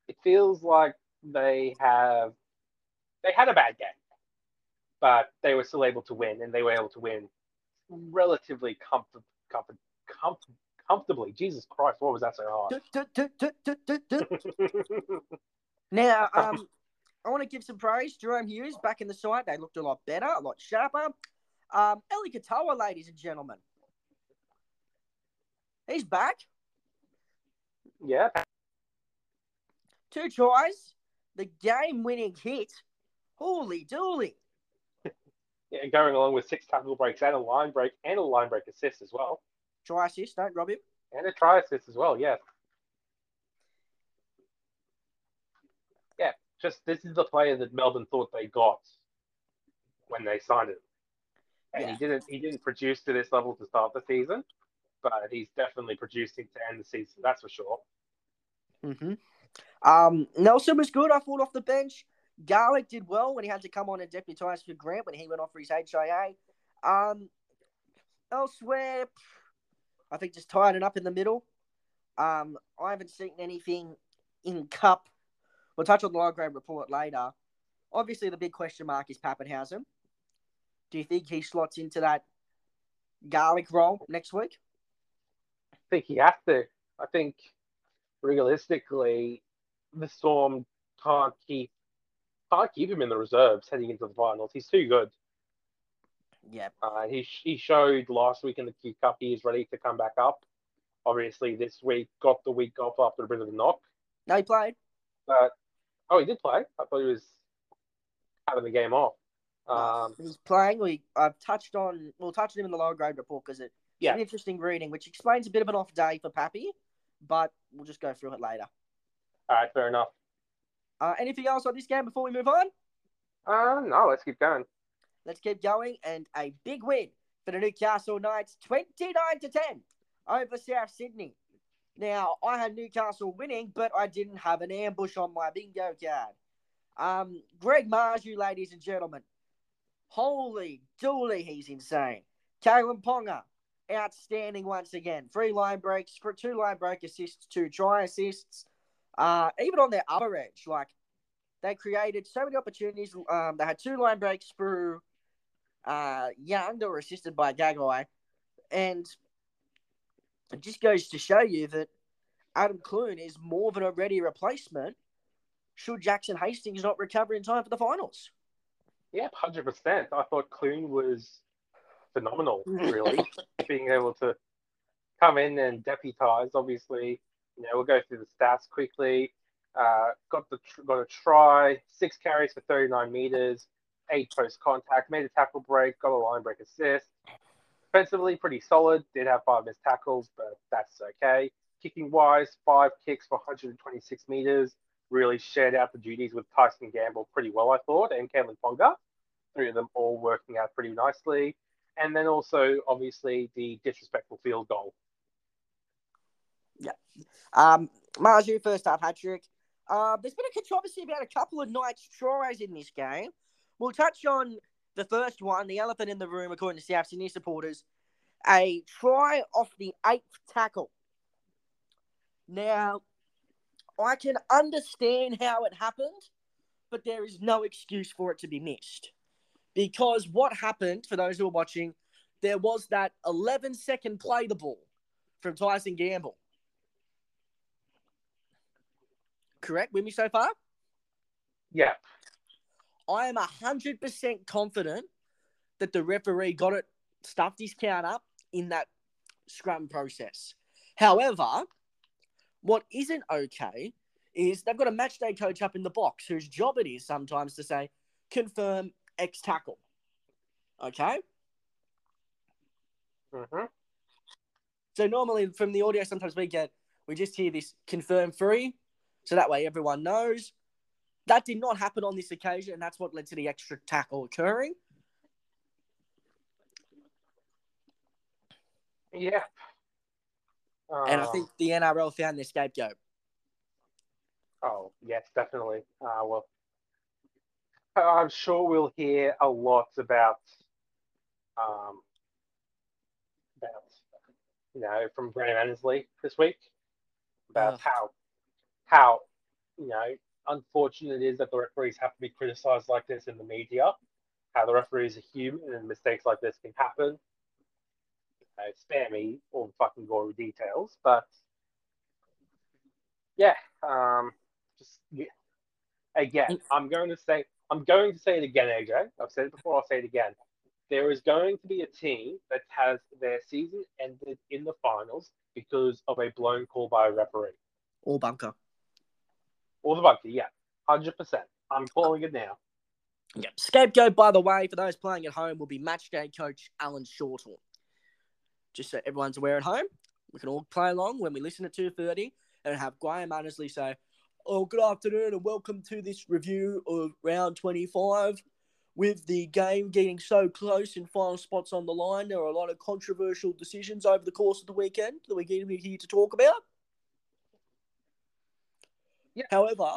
It feels like they have they had a bad game, but they were still able to win, and they were able to win relatively comfort, comfort, comfort, comfortably. Jesus Christ, what was that so hard? now, um, I want to give some praise. Jahrome Hughes back in the side. They looked a lot better, a lot sharper. Um, Eli Katoa, ladies and gentlemen. He's back. Yeah. Two tries. The game winning hit. Holy dooly. yeah. Going along with six tackle breaks and a line break and a line break assist as well. Try assist, don't rob him. And a try assist as well, yes. Yeah, just this is the player that Melbourne thought they got when they signed him. And Yeah. he didn't he didn't produce to this level to start the season, but he's definitely producing to end the season, that's for sure. Mm-hmm. Um, Nelson was good. I thought off the bench. Garlick did well when he had to come on and deputise for Grant when he went off for his HIA. Um, elsewhere, I think just tied it up in the middle. Um, I haven't seen anything in Cup. We'll touch on the low grade report later. Obviously, the big question mark is Papenhuyzen. Do you think he slots into that Garlick role next week? I think he has to. I think realistically, the Storm can't keep can't keep him in the reserves heading into the finals. He's too good. Yeah. Uh, he he showed last week in the Q Cup he is ready to come back up. Obviously, this week got the week off after a bit of a knock, No, he played. but oh, he did play. I thought he was having the game off. Um, he's playing. We I've touched on. We'll touch on him in the lower grade report because it's Yeah. an interesting reading, which explains a bit of an off day for Pappy. But we'll just go through it later. all right, fair enough. Uh, anything else on this game before we move on? Uh, no, let's keep going. Let's keep going. And a big win for the Newcastle Knights, twenty-nine to ten over South Sydney. Now I had Newcastle winning, but I didn't have an ambush on my bingo card. Um, Greg Marzhew, ladies and gentlemen. Holy dooly, he's insane. Kalyn Ponga, outstanding once again. Three line breaks, for two line break assists, two try assists. Uh, even on their other edge, like they created so many opportunities. Um, they had two line breaks through uh, Young that were assisted by Gagai, and it just goes to show you that Adam Clune is more than a ready replacement. Should Jackson Hastings not recover in time for the finals? Yeah, hundred percent. I thought Clune was phenomenal, really, being able to come in and deputise. Obviously, you know, we'll go through the stats quickly. Uh, got the got a try, six carries for 39 meters, eight post contact, made a tackle break, got a line break assist. Defensively, pretty solid. Did have five missed tackles, but that's okay. Kicking wise, five kicks for 126 meters. Really shared out the duties with Tyson Gamble pretty well, I thought, and Kalyn Ponga. Three of them all working out pretty nicely. And then also, obviously, the disrespectful field goal. Yeah. Um, Marzhew, first half hat trick. Uh, there's been a controversy about a couple of Knights tries in this game. We'll touch on the first one, the elephant in the room, according to South Sydney supporters. A try off the eighth tackle. Now, I can understand how it happened, but there is no excuse for it to be missed. Because what happened, for those who are watching, there was that 11 second play the ball from Tyson Gamble. Correct with me so far? Yeah. I am 100% confident that the referee got it, stuffed his count up in that scrum process. However, what isn't okay is they've got a match day coach up in the box whose job it is sometimes to say, confirm X tackle. Okay? Mm-hmm. So normally from the audio, sometimes we get, we just hear this confirm free. So that way everyone knows. That did not happen on this occasion, and that's what led to the extra tackle occurring. Yeah. And I Uh, think the NRL found their scapegoat. Oh, yes, definitely. Uh, well, I'm sure we'll hear a lot about, um, about, you know, from Graham Annesley this week about how, how, you know, unfortunate it is that the referees have to be criticized like this in the media. How the referees are human and mistakes like this can happen. Uh, spare me all the fucking gory details, but yeah, um, just yeah. again, I'm going to say I'm going to say it again, AJ. I've said it before. I'll say it again. There is going to be a team that has their season ended in the finals because of a blown call by a referee. Or bunker. Or the bunker, yeah, hundred percent. I'm calling it now. Yeah. Scapegoat, by the way, for those playing at home, will be match day coach Alan Shorthorn. Just so everyone's aware at home, we can all play along when we listen at 2.30 and have Graham Annesley say, Oh, good afternoon and welcome to this review of round 25. With the game getting so close and final spots on the line, there are a lot of controversial decisions over the course of the weekend that we're going to be here to talk about. Yeah. However,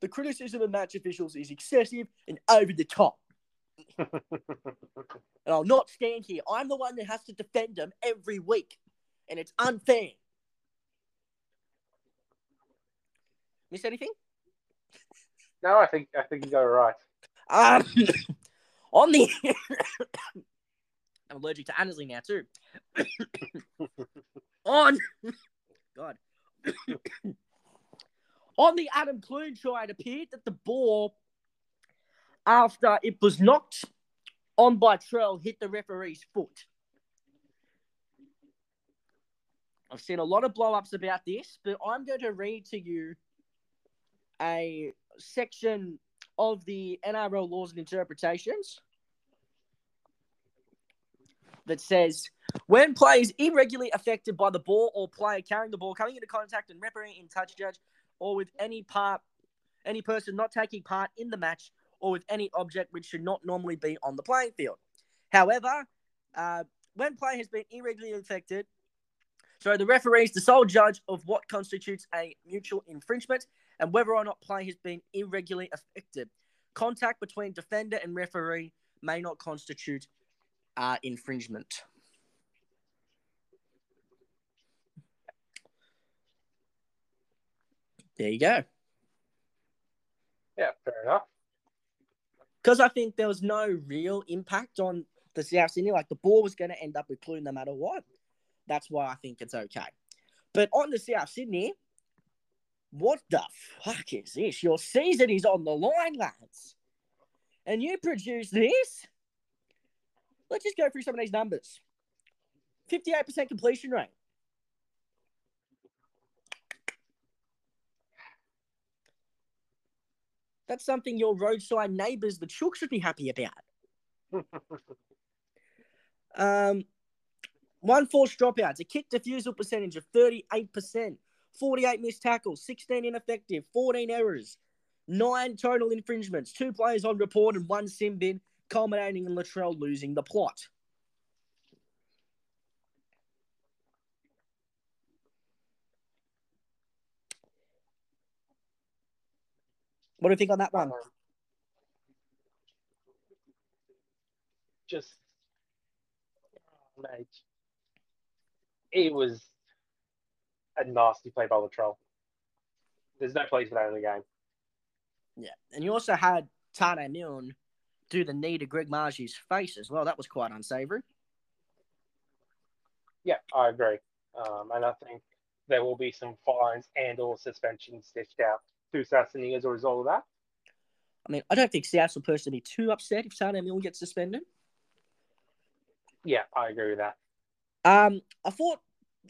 the criticism of match officials is excessive and over the top. And I'll not stand here. I'm the one that has to defend them every week. And it's unfair. Miss anything? no, I think I think you got it right. Um, on the. I'm allergic to Annesley now, too. on. God. on the Adam Clune show, it appeared that the ball, after it was knocked on by Trell, hit the referee's foot. I've seen a lot of blow ups about this, but I'm going to read to you a section of the NRL laws and interpretations that says when play is irregularly affected by the ball or player carrying the ball coming into contact and referee in touch judge or with any part any person not taking part in the match or with any object which should not normally be on the playing field. However, uh, when play has been irregularly affected, so the referee is the sole judge of what constitutes a mutual infringement and whether or not play has been irregularly affected. Contact between defender and referee may not constitute uh, infringement. There you go. Yeah, fair enough. Because I think there was no real impact on the South Sydney. Like the ball was going to end up with Clune no matter what. That's why I think it's okay. But on the South Sydney, what the fuck is this? Your season is on the line, lads. And you produce this? Let's just go through some of these numbers 58% completion rate. That's something your roadside neighbours, the Chook, should be happy about. Um, one forced dropouts, a kick defusal percentage of 38%, 48 missed tackles, 16 ineffective, 14 errors, nine total infringements, two players on report, and one sin bin, culminating in Latrell losing the plot. What do you think on that one? Um, just, mate, it was a nasty play by Latrell. There's no place for that in the game. Yeah, and you also had Taane Milne do the knee to Greg Marzhew's face as well. That was quite unsavoury. Yeah, I agree. Um, and I think there will be some fines and or suspensions dished out to Sydney as a result of that. I mean, I don't think South will personally be too upset if Taane Milne gets suspended. Yeah, I agree with that. Um, I thought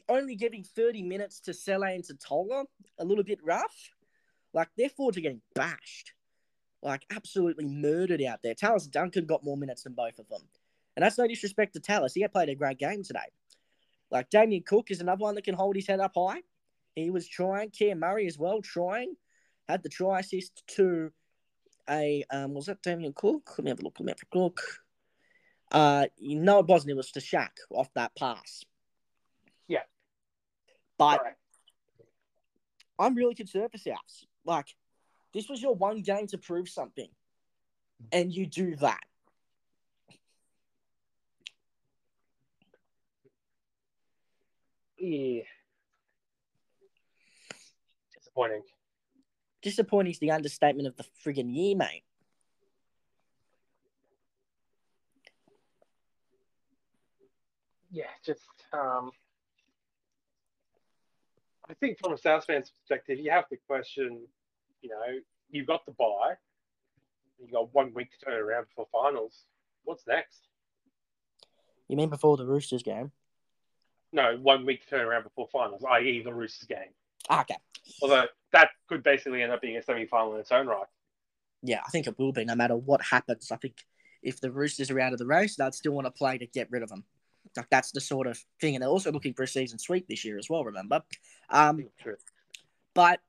only giving 30 minutes to Sele and to Tola a little bit rough. Like, their forwards are getting bashed. Like, absolutely murdered out there. Tallis Duncan got more minutes than both of them. And that's no disrespect to Tallis. He had played a great game today. Like, Damien Cook is another one that can hold his head up high. He was trying. Cam Murray as well, trying. Had the try assist to a, um, was that Damien Cook? Let me have a look. Let me have a look. Uh, Noah Bosnia was to Shaq off that pass. Yeah. But Correct. I'm really concerned for Souths. Like, this was your one game to prove something, and you do that. Yeah. Disappointing. Disappointing is the understatement of the friggin' year, mate. Yeah, just um, I think from a South fan's perspective, you have to question. You know, you've got the buy. You got one week to turn around before finals. What's next? You mean before the Roosters game? No, one week to turn around before finals, i.e., the Roosters game. Ah, okay. Although that could basically end up being a semi-final in its own right. Yeah, I think it will be no matter what happens. I think if the Roosters are out of the race, they'd still want to play to get rid of them. Like that's the sort of thing, and they're also looking for a season sweep this year as well. Remember, um, True. but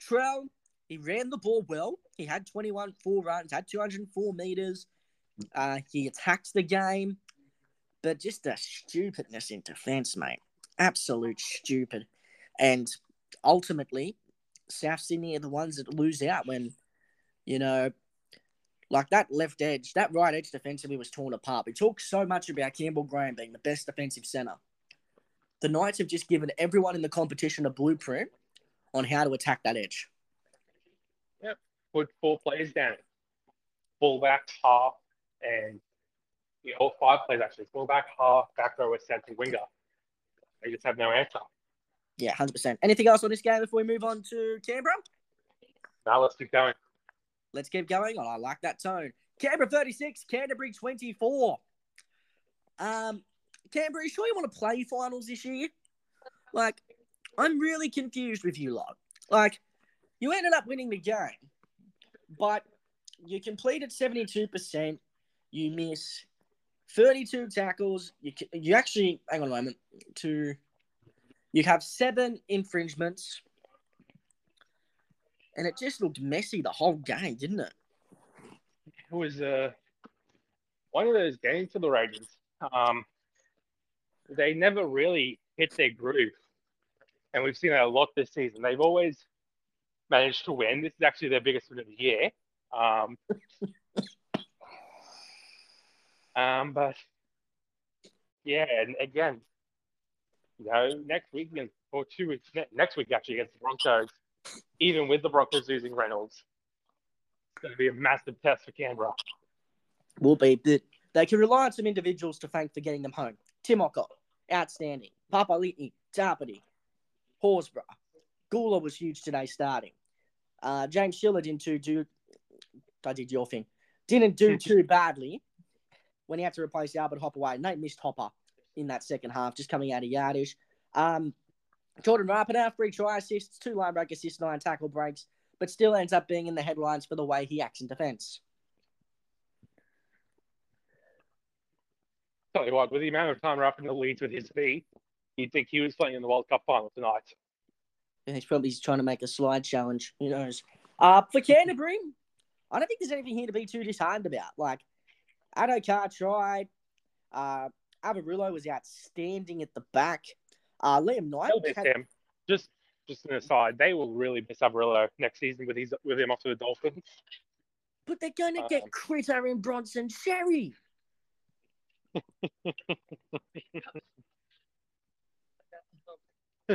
Trell he ran the ball well. He had 21 full runs, had 204 meters. Uh, he attacked the game, but just the stupidness in defense, mate. Absolute stupid, and ultimately, South Sydney are the ones that lose out when, you know, like that left edge, that right edge defensively was torn apart. We talk so much about Campbell Graham being the best defensive centre. The Knights have just given everyone in the competition a blueprint on how to attack that edge. Yep. Put four players down. Fullback, half, and yeah, all five players actually. Fullback, half, back row, centre, winger. They just have no answer. Yeah, hundred percent. Anything else on this game before we move on to Canberra? Now let's keep going. Let's keep going. Oh, I like that tone. Canberra 36, Canterbury 24. Um, Canberra, you sure you want to play finals this year? Like, I'm really confused with you lot. Like, you ended up winning the game, but you completed 72%. You miss 32 tackles. You, you actually, hang on a moment, to, you have seven infringements. And it just looked messy the whole game, didn't it? It was uh, one of those games for the Raiders. Um, they never really hit their groove, and we've seen that a lot this season. They've always managed to win. This is actually their biggest win of the year. Um, um, but yeah, and again, next week against- or two weeks ne- next week actually against the Broncos, even with the Broncos losing Reynolds. It's going to be a massive test for Canberra. Will be, but they can rely on some individuals to thank for getting them home. Timoko, outstanding. Papa Litney, Tapity, Horsburgh. Guler was huge today starting. Uh, James Schiller didn't too do. I did your thing. Didn't do too badly when he had to replace Albert Hopper. Nate missed Hopper in that second half, just coming out of yardish. Um, Jordan Rapana, three try assists, two line break assists, nine tackle breaks, but still ends up being in the headlines for the way he acts in defence. Tell you what, with the amount of time Rapana leads with his feet, you'd think he was playing in the World Cup final tonight. And he's probably trying to make a slide challenge. Who knows? Uh, for Canterbury, I don't think there's anything here to be too disheartened about. Like, Addo-Carr tried. Uh, Averillo was outstanding at the back. Uh, Liam Knight. Had- him. Just, just an aside, they will really miss Averillo next season with his with him off to the Dolphins. but they're going to get Um, Critter and Bronson Xerri.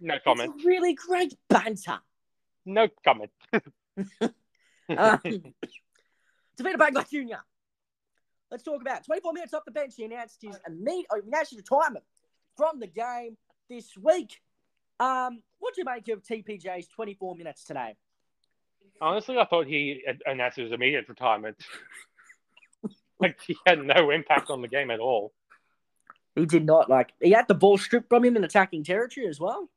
No comment. Really great banter. No comment. Um, Tevita Pangai Jr. Let's talk about 24 minutes off the bench. He announced his immediate oh, announced his retirement from the game this week. Um, what do you make of TPJ's 24 minutes today? Honestly, I thought he announced his immediate retirement. like he had no impact on the game at all. He did not like he had the ball stripped from him in attacking territory as well.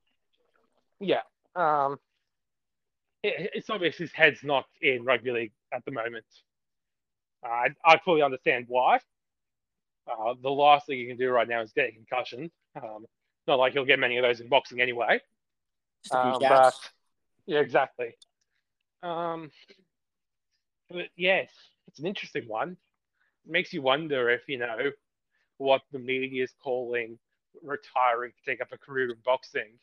Yeah. Um, it, it's obvious his head's not in rugby league at the moment. I, I fully understand why. Uh, the last thing you can do right now is get a concussion. Um, not like he'll get many of those in boxing anyway. Just a few Um, but yeah, exactly. Um, but yes, it's an interesting one. It makes you wonder if you know what the media is calling retiring to take up a career in boxing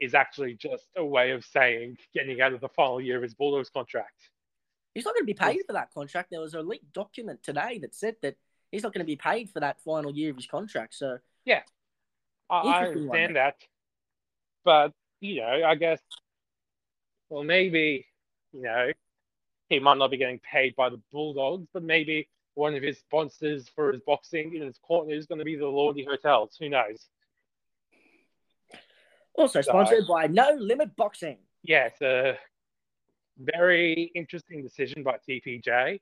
is actually just a way of saying getting out of the final year of his Bulldogs contract. He's not going to be paid for that contract. There was a leaked document today that said that he's not going to be paid for that final year of his contract. So I, I one. understand that, but you know, I guess, well, maybe you know, he might not be getting paid by the Bulldogs, but maybe one of his sponsors for his boxing in his corner is going to be the Lordy Hotels. Who knows? also sponsored by No Limit Boxing. Yeah, uh, it's a very interesting decision by TPJ.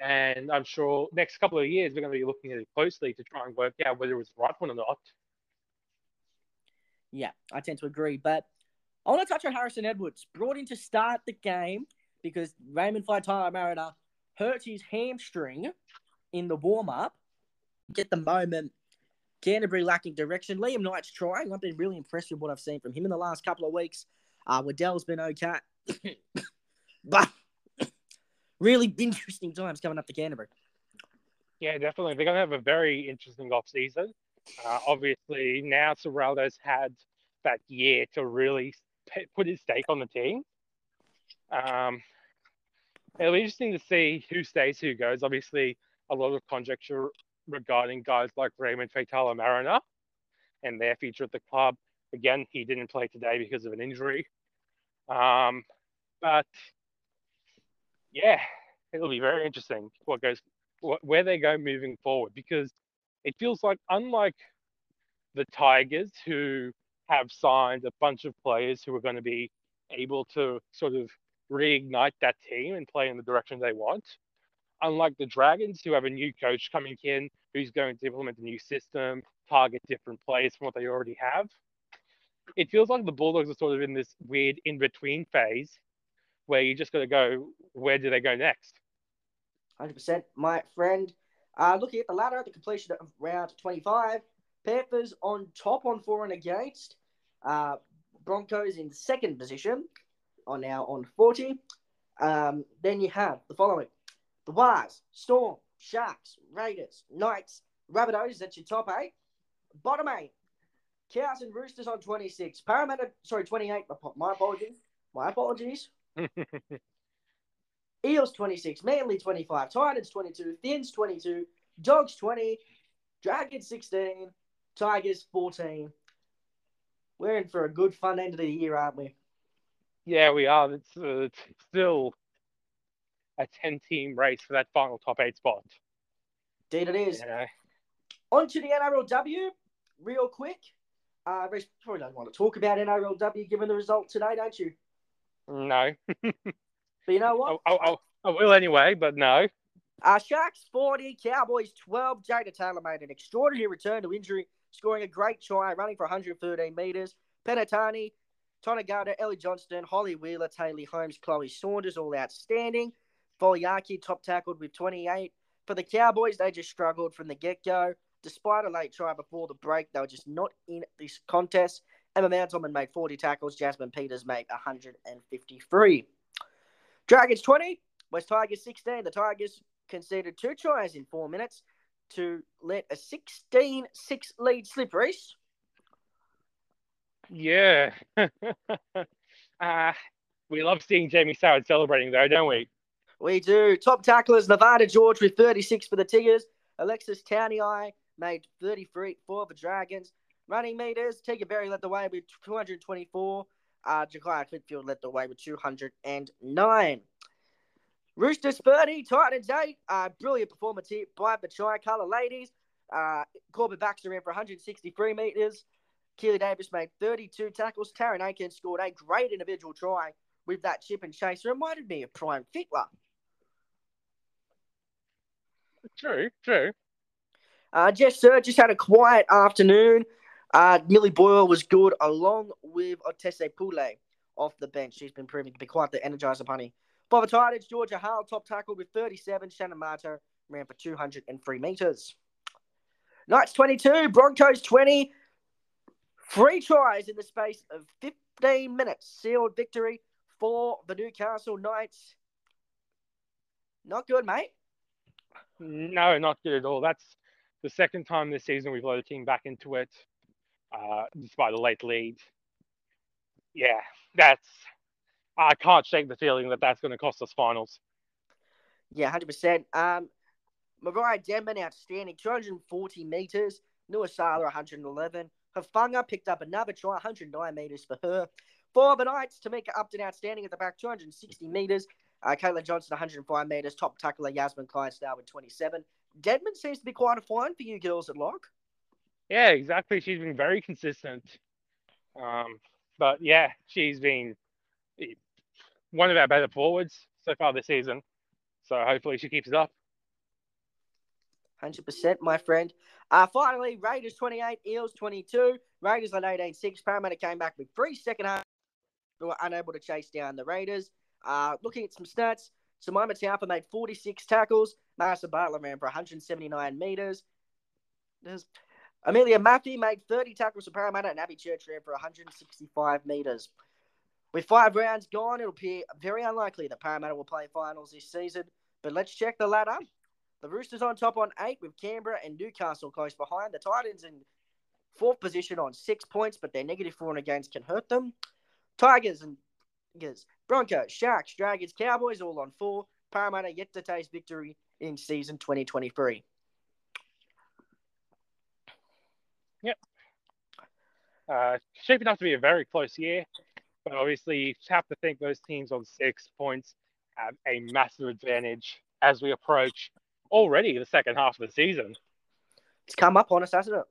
And I'm sure next couple of years we're going to be looking at it closely to try and work out whether it was the right one or not. Yeah, I tend to agree. But I want to touch on Harrison Edwards, brought in to start the game because Raymond Faitala Mariner hurt his hamstring in the warm up. Get the moment. Canterbury lacking direction. Liam Knight's trying. I've been really impressed with what I've seen from him in the last couple of weeks. Uh, Waddell's been okay. but really interesting times coming up to Canterbury. Yeah, definitely. They're going to have a very interesting off season. Uh, obviously, now Ciraldo's had that year to really put his stake on the team. Um, it'll be interesting to see who stays, who goes. Obviously, a lot of conjecture regarding guys like Raymond Faitala Mariner and their future at the club. Again, he didn't play today because of an injury. Um, but yeah, it'll be very interesting what goes, what, where they go moving forward because it feels like unlike the Tigers who have signed a bunch of players who are going to be able to sort of reignite that team and play in the direction they want. Unlike the Dragons, who have a new coach coming in who's going to implement a new system, target different players from what they already have. It feels like the Bulldogs are sort of in this weird in between phase where you just got to go, where do they go next? 100%. My friend, uh, looking at the ladder at the completion of round 25, Panthers on top on for and against. Uh, Broncos in second position are now on 40. Um, then you have the following the Wires, Storm, Sharks, Raiders, Knights, Rabbitohs, that's your top eight. Bottom eight, Cows and Roosters on 26. Parramatta, sorry, 28. My apologies. My apologies. Eels 26, Manly 25, Titans 22, Thins 22, Dogs 20, Dragons 16, Tigers 14. we're in for a good fun end of the year, aren't we? Yeah, we are. It's, uh, it's still a 10 team race for that final top eight spot. Indeed, it is. You know? On to the NRLW, real quick. Uh, Rhys probably don't want to talk about NRLW given the result today, don't you? No. But you know what? I, I, will anyway, but no. Uh, Sharks 40, Cowboys 12. Jada Taylor made an extraordinary return to injury, scoring a great try, running for 113 metres. Penitani, Tonegato, Ellie Johnston, Holly Wheeler, Taylor Holmes, Chloe Saunders, all outstanding. Foliaki top tackled with 28. For the Cowboys, they just struggled from the get go. Despite a late try before the break, they were just not in this contest. Emma Manzelmann made 40 tackles. Jasmine Peters made 153. Dragons 20, West Tigers 16. The Tigers conceded two tries in four minutes to let a 16 6 lead slip, Rhys. Yeah. uh, we love seeing Jamie Soward celebrating, though, don't we? We do. Top tacklers Nevada George with 36 for the Tigers. Alexis Towney made 33 for the Dragons. Running meters, Tegan Berry led the way with 224. Uh, Jacquia Clitfield led the way with 209. Roosters 30, Titans 8. Uh, brilliant performance here by the Tri-Colour ladies. Uh, Corban Baxter ran for 163 metres. Keely Davis made 32 tackles. Taryn Aiken scored a great individual try with that chip and chase. Reminded me of Prime Fittler. True, true. Uh, Jess Sir just had a quiet afternoon. Uh, Millie Boyle was good along with Otesa Pule off the bench. She's been proving to be quite the energizer bunny. The Titans, Georgia Hale top tackle with 37. Shannon Mato ran for 203 metres. Knights 22, Broncos 20. Three tries in the space of 15 minutes. Sealed victory for the Newcastle Knights. Not good, mate. No, not good at all. That's the second time this season we've let a team back into it, uh, despite a late lead. Yeah, that's. I can't shake the feeling that that's going to cost us finals. Yeah, hundred um, percent. Mariah Denman, outstanding, two hundred and forty meters. Nua Sala, one hundred and eleven. Hafanga picked up another try, 109 meters for her. Four of the Knights, Tamika Upton outstanding at the back, 260 meters. Uh, Caitlin Johnson, 105 meters. Top tackler, Yasmin Kleinstar with 27. Denman seems to be quite a find for you girls at lock. Yeah, exactly. She's been very consistent. Um, but yeah, she's been one of our better forwards so far this season. So hopefully she keeps it up. 100%, my friend. Uh, finally, Raiders 28, Eels 22. Raiders on 18 6. Parramatta came back with three second half. They were unable to chase down the Raiders. Uh, looking at some stats, Simona Taufa made 46 tackles. Marissa Bartlett ran for 179 metres. There's Amelia Maffey made 30 tackles for Parramatta, and Abby Church ran for 165 metres. With five rounds gone, it'll appear very unlikely that Parramatta will play finals this season. But let's check the ladder. The Roosters on top on eight, with Canberra and Newcastle close behind. The Titans in fourth position on six points, but their four and against can hurt them. Tigers and Tigers, Broncos, Sharks, Dragons, Cowboys all on four. Parramatta yet to taste victory in season 2023. Yep. Uh, shaping up to be a very close year, but obviously you have to think those teams on six points have a massive advantage as we approach already the second half of the season. It's come up on us, hasn't it?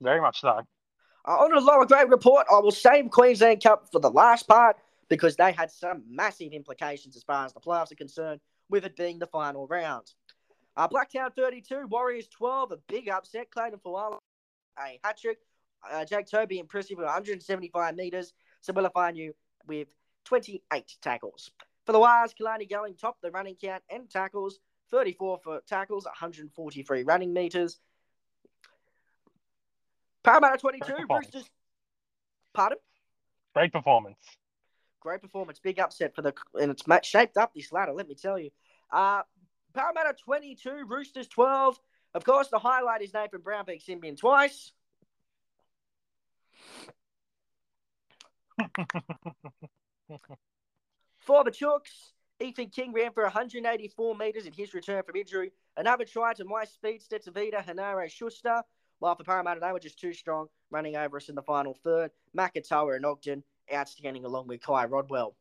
Very much so. Uh, on the lower grade report, I will save Queensland Cup for the last part because they had some massive implications as far as the playoffs are concerned, with it being the final round. Uh, Blacktown 32, Warriors 12, a big upset. Clayton Fuala, a hat trick. Uh, Jake Toby impressive with 175 metres. Sabella Fanu with 28 tackles. For the Wires, Kalani going top the running count and tackles. 34 for tackles, 143 running metres. Parramatta 22, Great performance. Roosters. Pardon? Great performance. Great performance. Big upset for the and it's shaped up this ladder, let me tell you. Uh Parramatta 22, Roosters 12. Of course, the highlight is Nathan Brown being Symbian twice. For the Chooks, Ethan King ran for 184 metres in his return from injury. Another try to my speedster Tavita Hanare Schuster. While for Parramatta, they were just too strong, running over us in the final third. Makatoa and Ogden outstanding along with Kai Rodwell.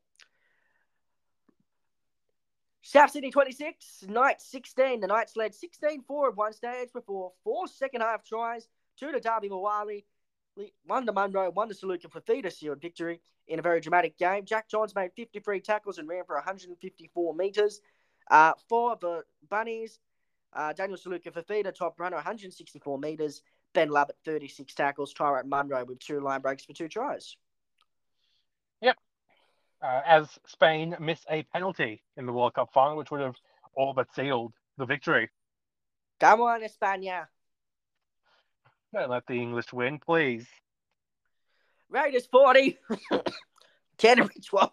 South Sydney 26, Knights 16. The Knights led 16 4 at one stage before four second half tries, two to Darby Mawali, one to Munro, one to Saluka Fafita sealed victory in a very dramatic game. Jack Johns made 53 tackles and ran for 154 metres. Uh, for the Bunnies, uh, Daniel Saluka Fafita, top runner, 164 metres. Ben Lovett, 36 tackles. Tyrone Munro with two line breaks for two tries. Yep. Uh, as Spain missed a penalty in the World Cup final, which would have all but sealed the victory. Come on, España. Don't let the English win, please. Raiders 40, Canterbury 12.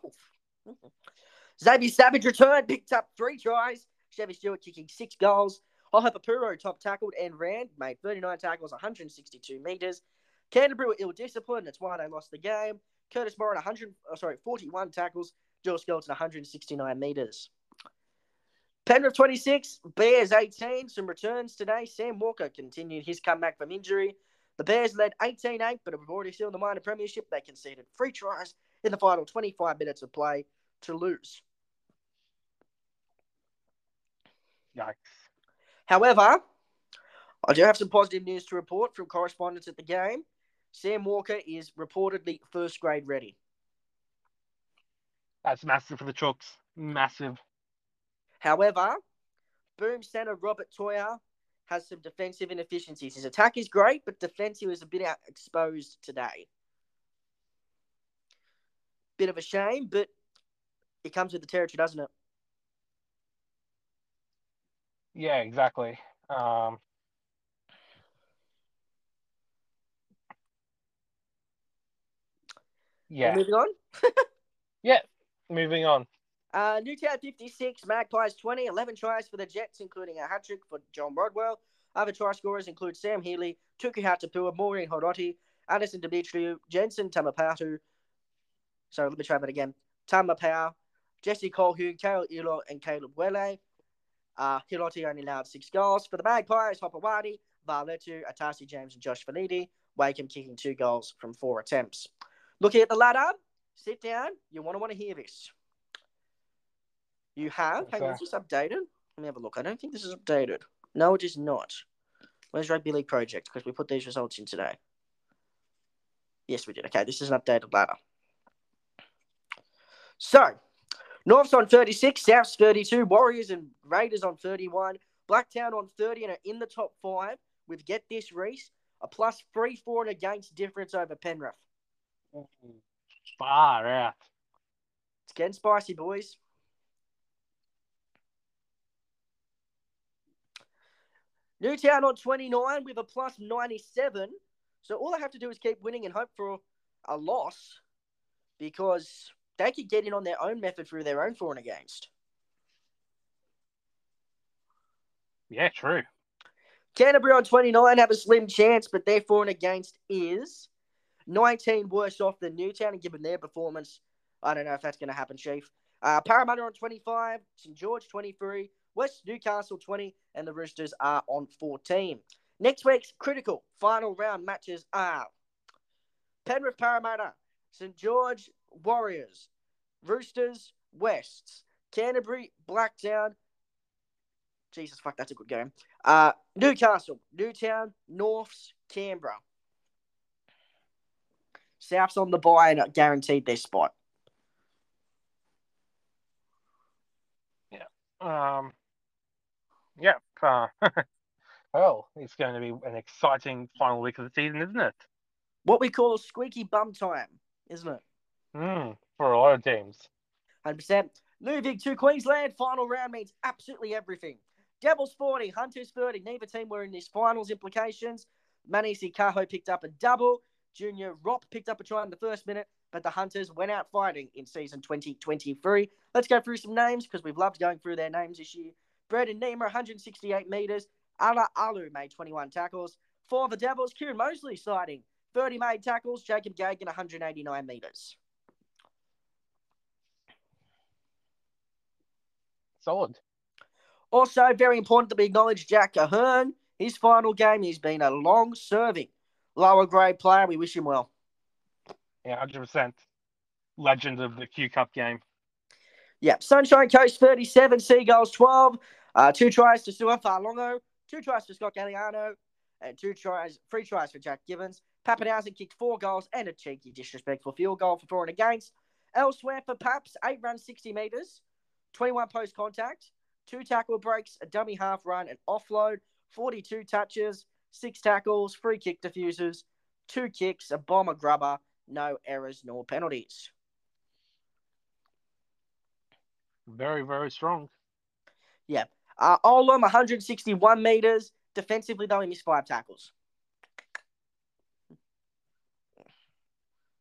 Xavier Savage returned, picked up three tries. Chevy Stewart kicking six goals. Hohapapuro top tackled and ran, made 39 tackles, 162 metres. Canterbury were ill disciplined, that's why they lost the game. Curtis Moran, 100, oh, uh, sorry, 41 tackles. Joel Skelton, 169 metres. Penrith 26, Bears 18. Some returns today. Sam Walker continued his comeback from injury. The Bears led 18 8, but have already sealed the minor premiership. They conceded three tries in the final 25 minutes of play to lose. Yikes. However, I do have some positive news to report from correspondents at the game. Sam Walker is reportedly first grade ready. That's massive for the Chooks. Massive. However, boom center Robert Toia has some defensive inefficiencies. His attack is great, but defensive is a bit out exposed today. Bit of a shame, but it comes with the territory, doesn't it? Yeah, exactly. Um, yeah. Moving on. yeah. Moving on. Uh, Newtown 56, Magpies 20, 11 tries for the Jets, including a hat trick for John Rodwell. Other try scorers include Sam Healy, Tuku Hatapua, Maureen Hodoti, Anderson Dimitriou, Jensen Tamapatu. Sorry, let me try that again. Tamapau, Jesse Colquhoun, Carol Ilo, and Caleb Wele. Uh, Hiloti only allowed six goals. For the Magpies, Hopawadi, Valetu, Atasi James, and Josh Finidi. Wakeham kicking two goals from four attempts. Looking at the ladder, sit down. You want to want to hear this. You have? Hang on, is this updated? Let me have a look. I don't think this is updated. No, it is not. Where's Rugby League Project? Because we put these results in today. Yes, we did. Okay, this is an updated ladder. So, North's on 36, South's 32, Warriors and Raiders on 31, Blacktown on 30 and are in the top five with, get this, Rhys, a plus 3 4 and against difference over Penrith. Far out. It's getting spicy, boys. Newtown on 29 with a plus 97. So all I have to do is keep winning and hope for a loss because they could get in on their own method through their own for and against. Yeah, true. Canterbury on 29 have a slim chance, but their for and against is 19 worse off than Newtown, and given their performance, I don't know if that's going to happen, Chief. Uh, Parramatta on 25, St George 23, West Newcastle 20, and the Roosters are on 14. Next week's critical final round matches are Penrith Parramatta, St George Warriors, Roosters Wests, Canterbury Blacktown. Jesus fuck, that's a good game. Uh, Newcastle, Newtown, Norths, Canberra. Souths on the bye and guaranteed their spot. Yeah. Um. Yeah. Uh, well, it's going to be an exciting final week of the season, isn't it? What we call squeaky bum time, isn't it? Mm, for a lot of teams. 100%. Moving to Queensland, final round means absolutely everything. Devils 40, Hunters 30. Neither team were in this finals implications. Manisi Kaho picked up a double. Junior Rop picked up a try in the first minute, but the Hunters went out fighting in season 2023. Let's go through some names because we've loved going through their names this year. Braden Nima, 168 metres. Ala Alu made 21 tackles. For the Devils, Kieran Mosley sliding, 30 made tackles. Jacob Gagan, 189 metres. Solid. Also, very important to be acknowledged, Jack Ahern. his final game. He's been a long serving lower grade player. We wish him well. Yeah, hundred percent. Legend of the Q Cup game. Yeah, Sunshine Coast 37, Seagulls 12. Uh, two tries to Sua Farlongo, two tries for Scott Galliano, and two tries, three tries for Jack Gibbons. Papenhuyzen kicked four goals and a cheeky, disrespectful field goal for four and against. Elsewhere for Paps, eight runs, 60 metres, 21 post contact, two tackle breaks, a dummy half run, an offload, 42 touches, six tackles, free kick diffusers, two kicks, a bomber grubber, no errors nor penalties. Very, very strong. Yeah. Uh, Olam, 161 metres. Defensively, though, he missed five tackles.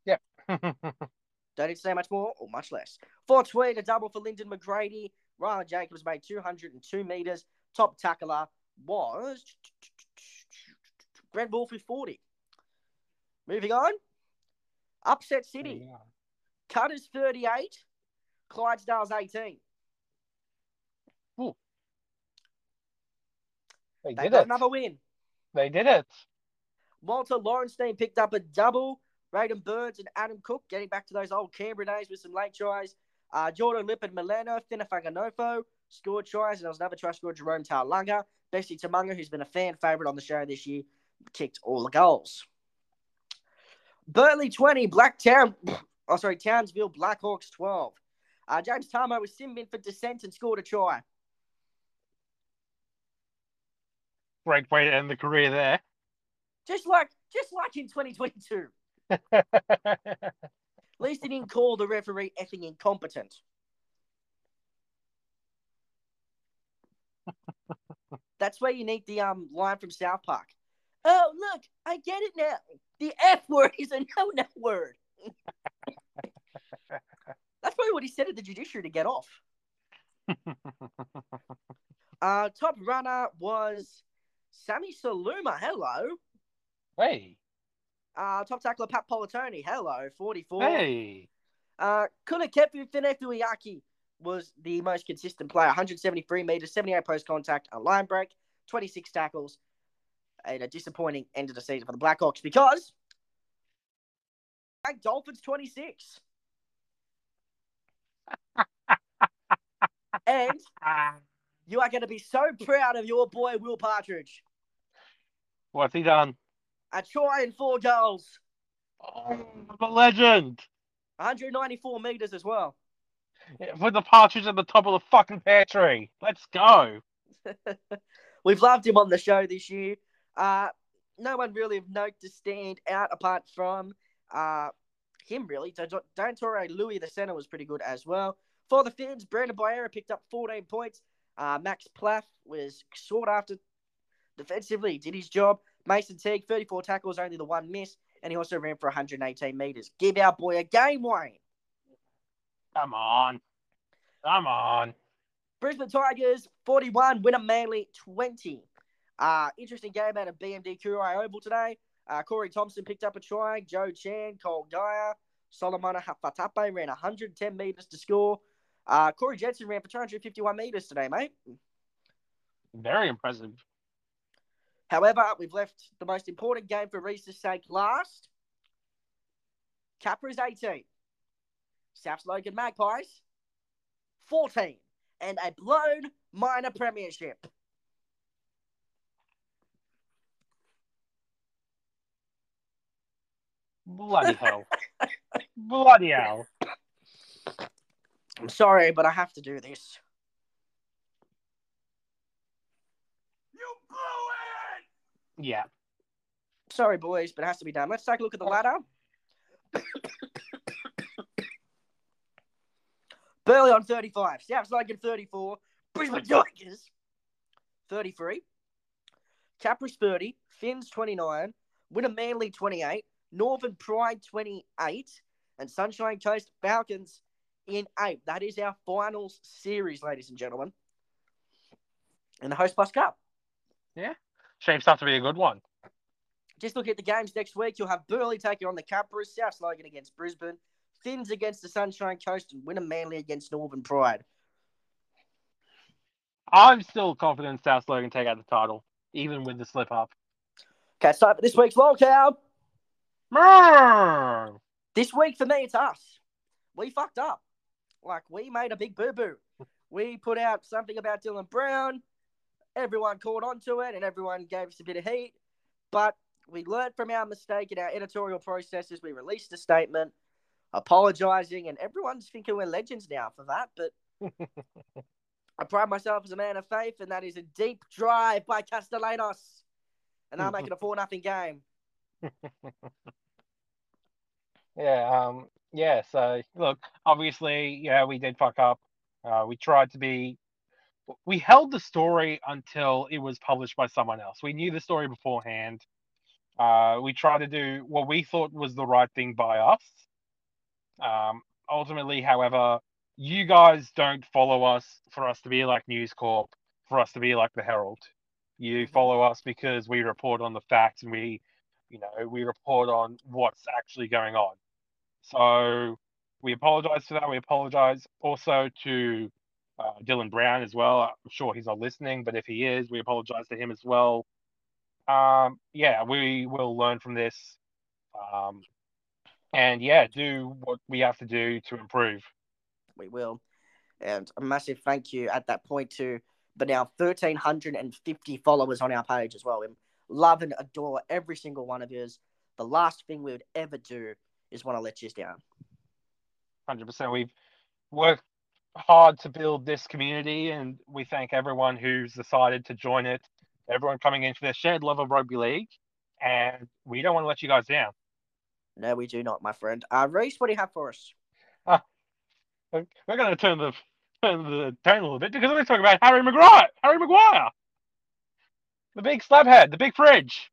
Yeah. Don't need to say much more or much less. For Tweed, a double for Lyndon McGrady. Ryan Jacobs made 202 metres. Top tackler was Brent Wolf with 40. Moving on. Upset City. Yeah. Cutters 38. Clydesdale's 18. They They did it. another win. They did it. Walter Lawrenstein picked up a double. Raiden Burns and Adam Cook getting back to those old Canberra days with some late tries. Uh, Jordan Lip and Milano, Finafanganofo scored tries, and there was another try scored Jerome Taulanga. Bessie Tamunga, who's been a fan favourite on the show this year, kicked all the goals. Burleigh 20, Blacktown, oh sorry, Townsville Blackhawks 12. Uh, James Tamou was simbin for descent and scored a try. Great way to end the career there. Just like just like in 2022. At least he didn't call the referee effing incompetent. That's where you need the um line from South Park. Oh look, I get it now. The F word is a no-no word. That's probably what he said at the judiciary to get off. Uh, top runner was Sammy Saluma. Hello. hey, Uh, top tackler Pat Politoni. Hello. 44. hey. Uh, Kunakepu Finefuyaki was the most consistent player. 173 meters, 78 post contact, a line break, 26 tackles, and a disappointing end of the season for the Blackhawks because Dolphins 26. and you are going to be so proud of your boy Will Partridge. What's he done? A try and four goals, Oh, the legend. 194 meters as well. With the partridge at the top of the fucking pear tree. Let's go. We've loved him on the show this year. Uh, no one really of note to stand out apart from uh, him, really. Dantore Louis, the center, was pretty good as well. For the Finns, Brandon Boyera picked up 14 points. Uh, Max Plath was sought after defensively, did his job. Mason Teague, 34 tackles, only the one miss, and he also ran for 118 meters. Give our boy a game, Wayne. Come on. Come on. Brisbane Tigers 41, Winner Manly 20. Uh, interesting game out of BMD Kougari Oval today. Uh, Corey Thompson picked up a try. Joe Chan, Cole Dyer, Solomon Hafatape ran 110 metres to score. Uh, Corey Jensen ran for 251 metres today, mate. Very impressive. However, we've left the most important game for Rhys's sake last. Capra's 18. South Logan Magpies 14. And a blown minor premiership. Bloody hell. Bloody hell. I'm sorry, but I have to do this. You blew it! Yeah. Sorry, boys, but it has to be done. Let's take a look at the ladder. Burleigh on 35. South Logan 34. Brisbane Tigers 33. Capras 30. Finns 29. Winner Manly 28. Northern Pride 28. And Sunshine Coast Falcons in 8. That is our finals series, ladies and gentlemen. In the Host Plus Cup. Yeah. Shapes up to be a good one. Just look at the games next week. You'll have Burleigh taking on the Capras, South Logan against Brisbane, Finns against the Sunshine Coast, and Winner Manly against Northern Pride. I'm still confident South Logan take out the title. even with the slip up. Okay, so for this week's LOLCOW. Mmm. This week for me, it's us. We fucked up. Like we made a big boo boo. We put out something about Dylan Brown. Everyone caught on to it, and everyone gave us a bit of heat. But we learned from our mistake in our editorial processes. We released a statement apologizing, and everyone's thinking we're legends now for that. But I pride myself as a man of faith, and that is a deep drive by Castellanos, and I'm making a four nothing game. Yeah, um, yeah. So look, obviously, yeah, we did fuck up. Uh, we tried to be. We held the story until it was published by someone else. We knew the story beforehand. Uh, we tried to do what we thought was the right thing by us. Um, ultimately, however, you guys don't follow us for us to be like News Corp, for us to be like the Herald. You follow us because we report on the facts and we, you know, we report on what's actually going on. So we apologize for that. We apologize also to uh, Dylan Brown as well. I'm sure he's not listening, but if he is, we apologize to him as well. Um, yeah, we will learn from this. Um, and yeah, do what we have to do to improve. We will. And a massive thank you at that point to the now 1,350 followers on our page as well. Love and adore every single one of yours. The last thing we would ever do is want to let you down. 100%. We've worked hard to build this community, and we thank everyone who's decided to join it, everyone coming into their shared love of rugby league, and we don't want to let you guys down. No, we do not, my friend. Uh, Rhys, what do you have for us? We're going to turn the turn the tone a little bit because we're going to talk about Harry Maguire. Harry Maguire, the big slabhead, the big fridge,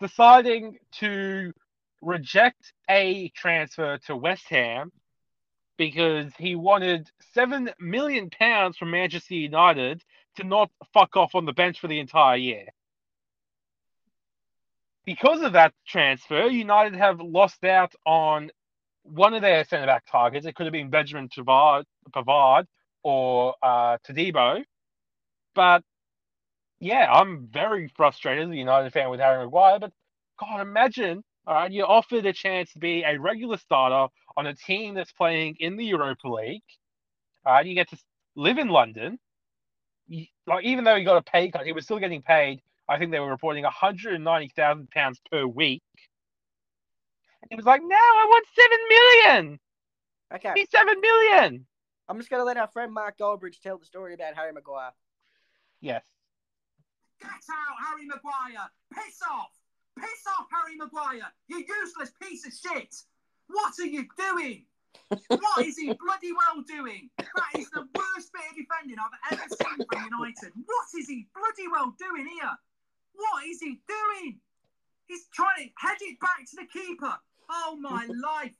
deciding to reject a transfer to West Ham because he wanted seven million pounds from Manchester United to not fuck off on the bench for the entire year. Because of that transfer, United have lost out on one of their centre back targets. It could have been Benjamin Pavard, Pavard or uh, Todibo. But yeah, I'm very frustrated as a United fan with Harry Maguire. But God, imagine all right, you're offered a chance to be a regular starter on a team that's playing in the Europa League. All right, you get to live in London. You, like even though he got a pay cut, he was still getting paid. I think they were reporting 190,000 pounds per week. And he was like, "No, I want seven million. Okay, He's seven million. I'm just going to let our friend Mark Goldbridge tell the story about Harry Maguire. Yes. Get out, Harry Maguire! Piss off! Piss off, Harry Maguire! You useless piece of shit! What are you doing? what is he bloody well doing? That is the worst bit of defending I've ever seen from United. What is he bloody well doing here? What is he doing? He's trying to head it back to the keeper. Oh my life!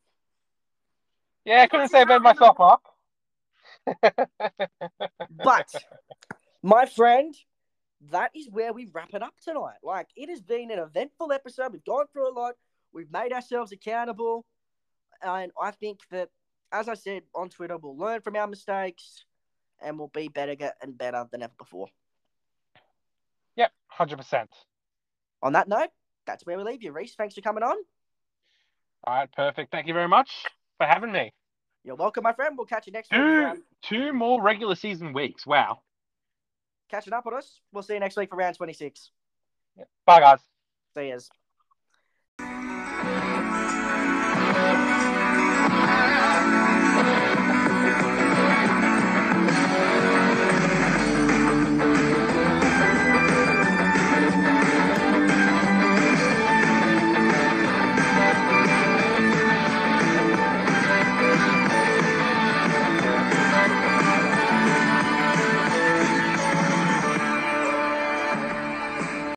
Yeah, I couldn't say about myself up. But, my friend, that is where we wrap it up tonight. Like, it has been an eventful episode. We've gone through a lot. We've made ourselves accountable. And I think that, as I said on Twitter, we'll learn from our mistakes and we'll be better and better than ever before. yep, hundred percent. On that note, that's where we leave you. Rhys, thanks for coming on. All right, perfect. Thank you very much for having me. You're welcome, my friend. We'll catch you next week. Two Um, two more regular season weeks. Wow. Catching up on us. We'll see you next week for round 26. Bye, guys. See yous.